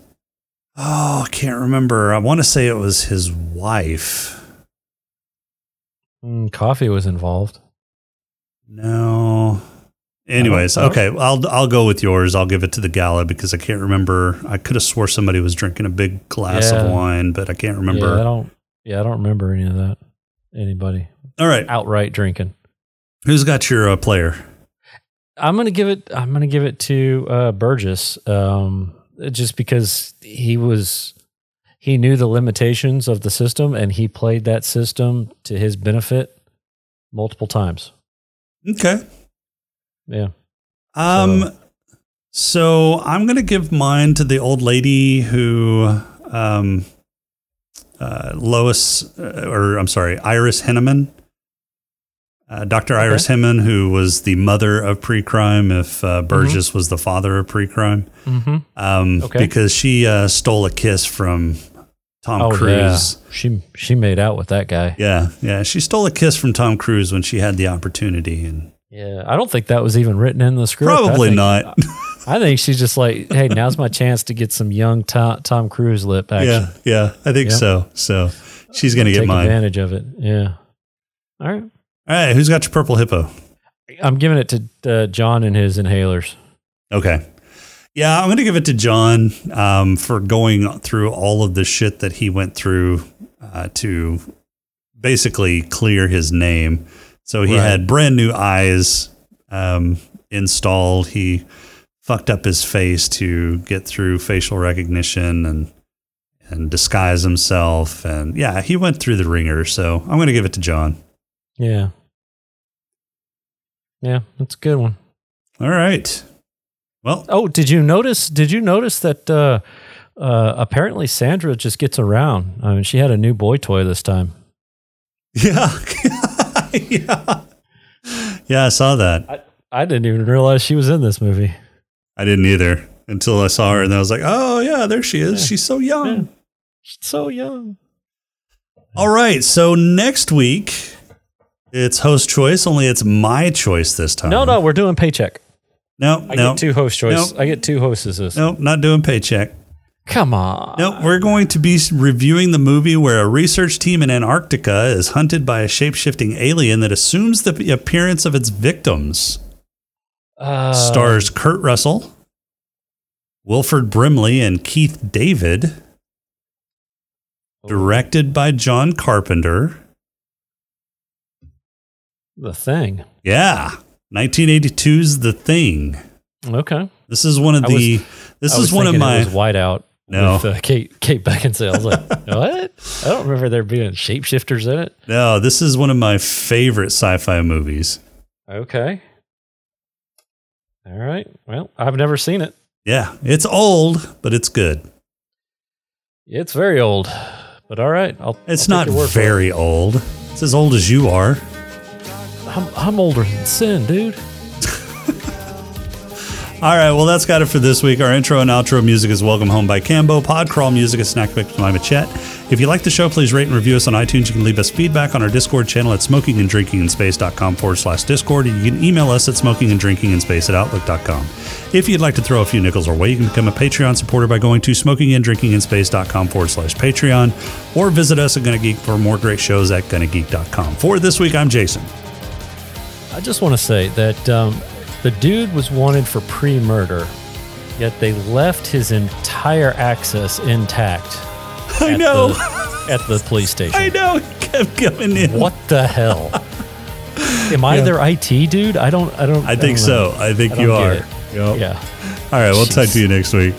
Speaker 6: Oh, I can't remember. I want to say it was his wife.
Speaker 7: Mm, coffee was involved.
Speaker 6: No. Anyways,
Speaker 7: I don't-
Speaker 6: okay, I'll I'll go with yours. I'll give it to the gala because I can't remember. I could have swore somebody was drinking a big glass
Speaker 7: Yeah.
Speaker 6: of wine, but I can't remember.
Speaker 7: Yeah, I don't, yeah, I don't remember any of that. Anybody
Speaker 6: All right,
Speaker 7: outright drinking.
Speaker 6: who's got your uh, player?
Speaker 7: I'm gonna give it. I'm gonna give it to uh, Burgess, um, just because he was he knew the limitations of the system and he played that system to his benefit multiple times.
Speaker 6: Okay.
Speaker 7: Yeah.
Speaker 6: Um, so I'm gonna give mine to the old lady who, um, uh, Lois, uh, or I'm sorry, Iris Henneman, uh, Dr. Iris Henneman, who was the mother of pre-crime. If uh, Burgess was the father of pre-crime,
Speaker 7: Mm-hmm.
Speaker 6: um,
Speaker 7: Okay.
Speaker 6: because she uh, stole a kiss from Tom
Speaker 7: Oh
Speaker 6: Cruise.
Speaker 7: yeah. She she made out with that guy.
Speaker 6: Yeah, yeah, she stole a kiss from Tom Cruise when she had the opportunity, and
Speaker 7: Yeah. I don't think that was even written in the script. I
Speaker 6: probably
Speaker 7: think-
Speaker 6: not.
Speaker 7: I think she's just like, hey, now's my chance to get some young Tom, Tom Cruise lip action.
Speaker 6: yeah, yeah, I think so. So she's gonna get
Speaker 7: Take
Speaker 6: mine.
Speaker 7: advantage of it. Yeah. All right.
Speaker 6: All right, who's got your purple hippo?
Speaker 7: I'm giving it to uh, John and his inhalers.
Speaker 6: Okay. Yeah, I'm going to give it to John um, for going through all of the shit that he went through uh, to basically clear his name. So he
Speaker 7: Right.
Speaker 6: had brand new eyes um, installed. He fucked up his face to get through facial recognition and and disguise himself. And yeah, he went through the ringer. So I'm going to give it to John.
Speaker 7: Yeah. Yeah, that's a good one.
Speaker 6: All right. Well,
Speaker 7: Oh, did you notice? Did you notice that uh, uh, apparently Sandra just gets around? I mean, she had a new boy toy this time.
Speaker 6: yeah. yeah. Yeah, I saw that.
Speaker 7: I, I didn't even realize she was in this movie.
Speaker 6: I didn't either until I saw her, and I was like, "Oh yeah, there she is.
Speaker 7: Yeah.
Speaker 6: She's so young."
Speaker 7: Yeah. She's so young.
Speaker 6: All right, so next week it's host choice. Only it's my choice this time.
Speaker 7: No, no, we're doing paycheck.
Speaker 6: no,
Speaker 7: I
Speaker 6: no,
Speaker 7: get two host choice.
Speaker 6: No.
Speaker 7: I get two hostesses.
Speaker 6: no, not doing paycheck.
Speaker 7: Come on.
Speaker 6: No, we're going to be reviewing the movie where a research team in Antarctica is hunted by a shape shifting alien that assumes the appearance of its victims.
Speaker 7: Uh,
Speaker 6: Stars Kurt Russell, Wilford Brimley, and Keith David. Directed by John Carpenter.
Speaker 7: the thing.
Speaker 6: Yeah. 1982's The Thing.
Speaker 7: Okay.
Speaker 6: This is one of
Speaker 7: I was-
Speaker 6: the this
Speaker 7: I
Speaker 6: is one of my
Speaker 7: It was Whiteout.
Speaker 6: No.
Speaker 7: With, uh, Kate Kate Beckinsale. I was like, what? I don't remember there being shapeshifters in it.
Speaker 6: No, this is one of my favorite sci-fi movies.
Speaker 7: Okay. All right. Well, I've never seen it.
Speaker 6: Yeah, it's old, but it's good.
Speaker 7: It's very old, but all right. I'll.
Speaker 6: It's
Speaker 7: I'll
Speaker 6: not
Speaker 7: take your word for it.
Speaker 6: very old. It's as old as you are.
Speaker 7: I'm, I'm older than sin, dude.
Speaker 6: All right, well, that's got it for this week. Our intro and outro music is Welcome Home by Cambo. Podcrawl music is Snack Mix by Machette. If you like the show, please rate and review us on iTunes. You can leave us feedback on our Discord channel at smokinganddrinkinginspace.com forward slash Discord. And you can email us at smokinganddrinkinginspace at outlook.com. If you'd like to throw a few nickels our way, you can become a Patreon supporter by going to smokinganddrinkinginspace.com forward slash Patreon or visit us at Gonna Geek for more great shows at GonnaGeek.com. For this week, I'm Jason.
Speaker 7: I just want to say that um, the dude was wanted for pre-murder, yet they left his entire access intact.
Speaker 6: I know.
Speaker 7: the, at the police station.
Speaker 6: I know. He kept coming in.
Speaker 7: What the hell? Am I
Speaker 6: Yeah.
Speaker 7: their IT dude? I don't. I don't.
Speaker 6: I think
Speaker 7: don't
Speaker 6: so. I think
Speaker 7: I
Speaker 6: you are. Yep.
Speaker 7: Yeah.
Speaker 6: All right. We'll talk to you next week.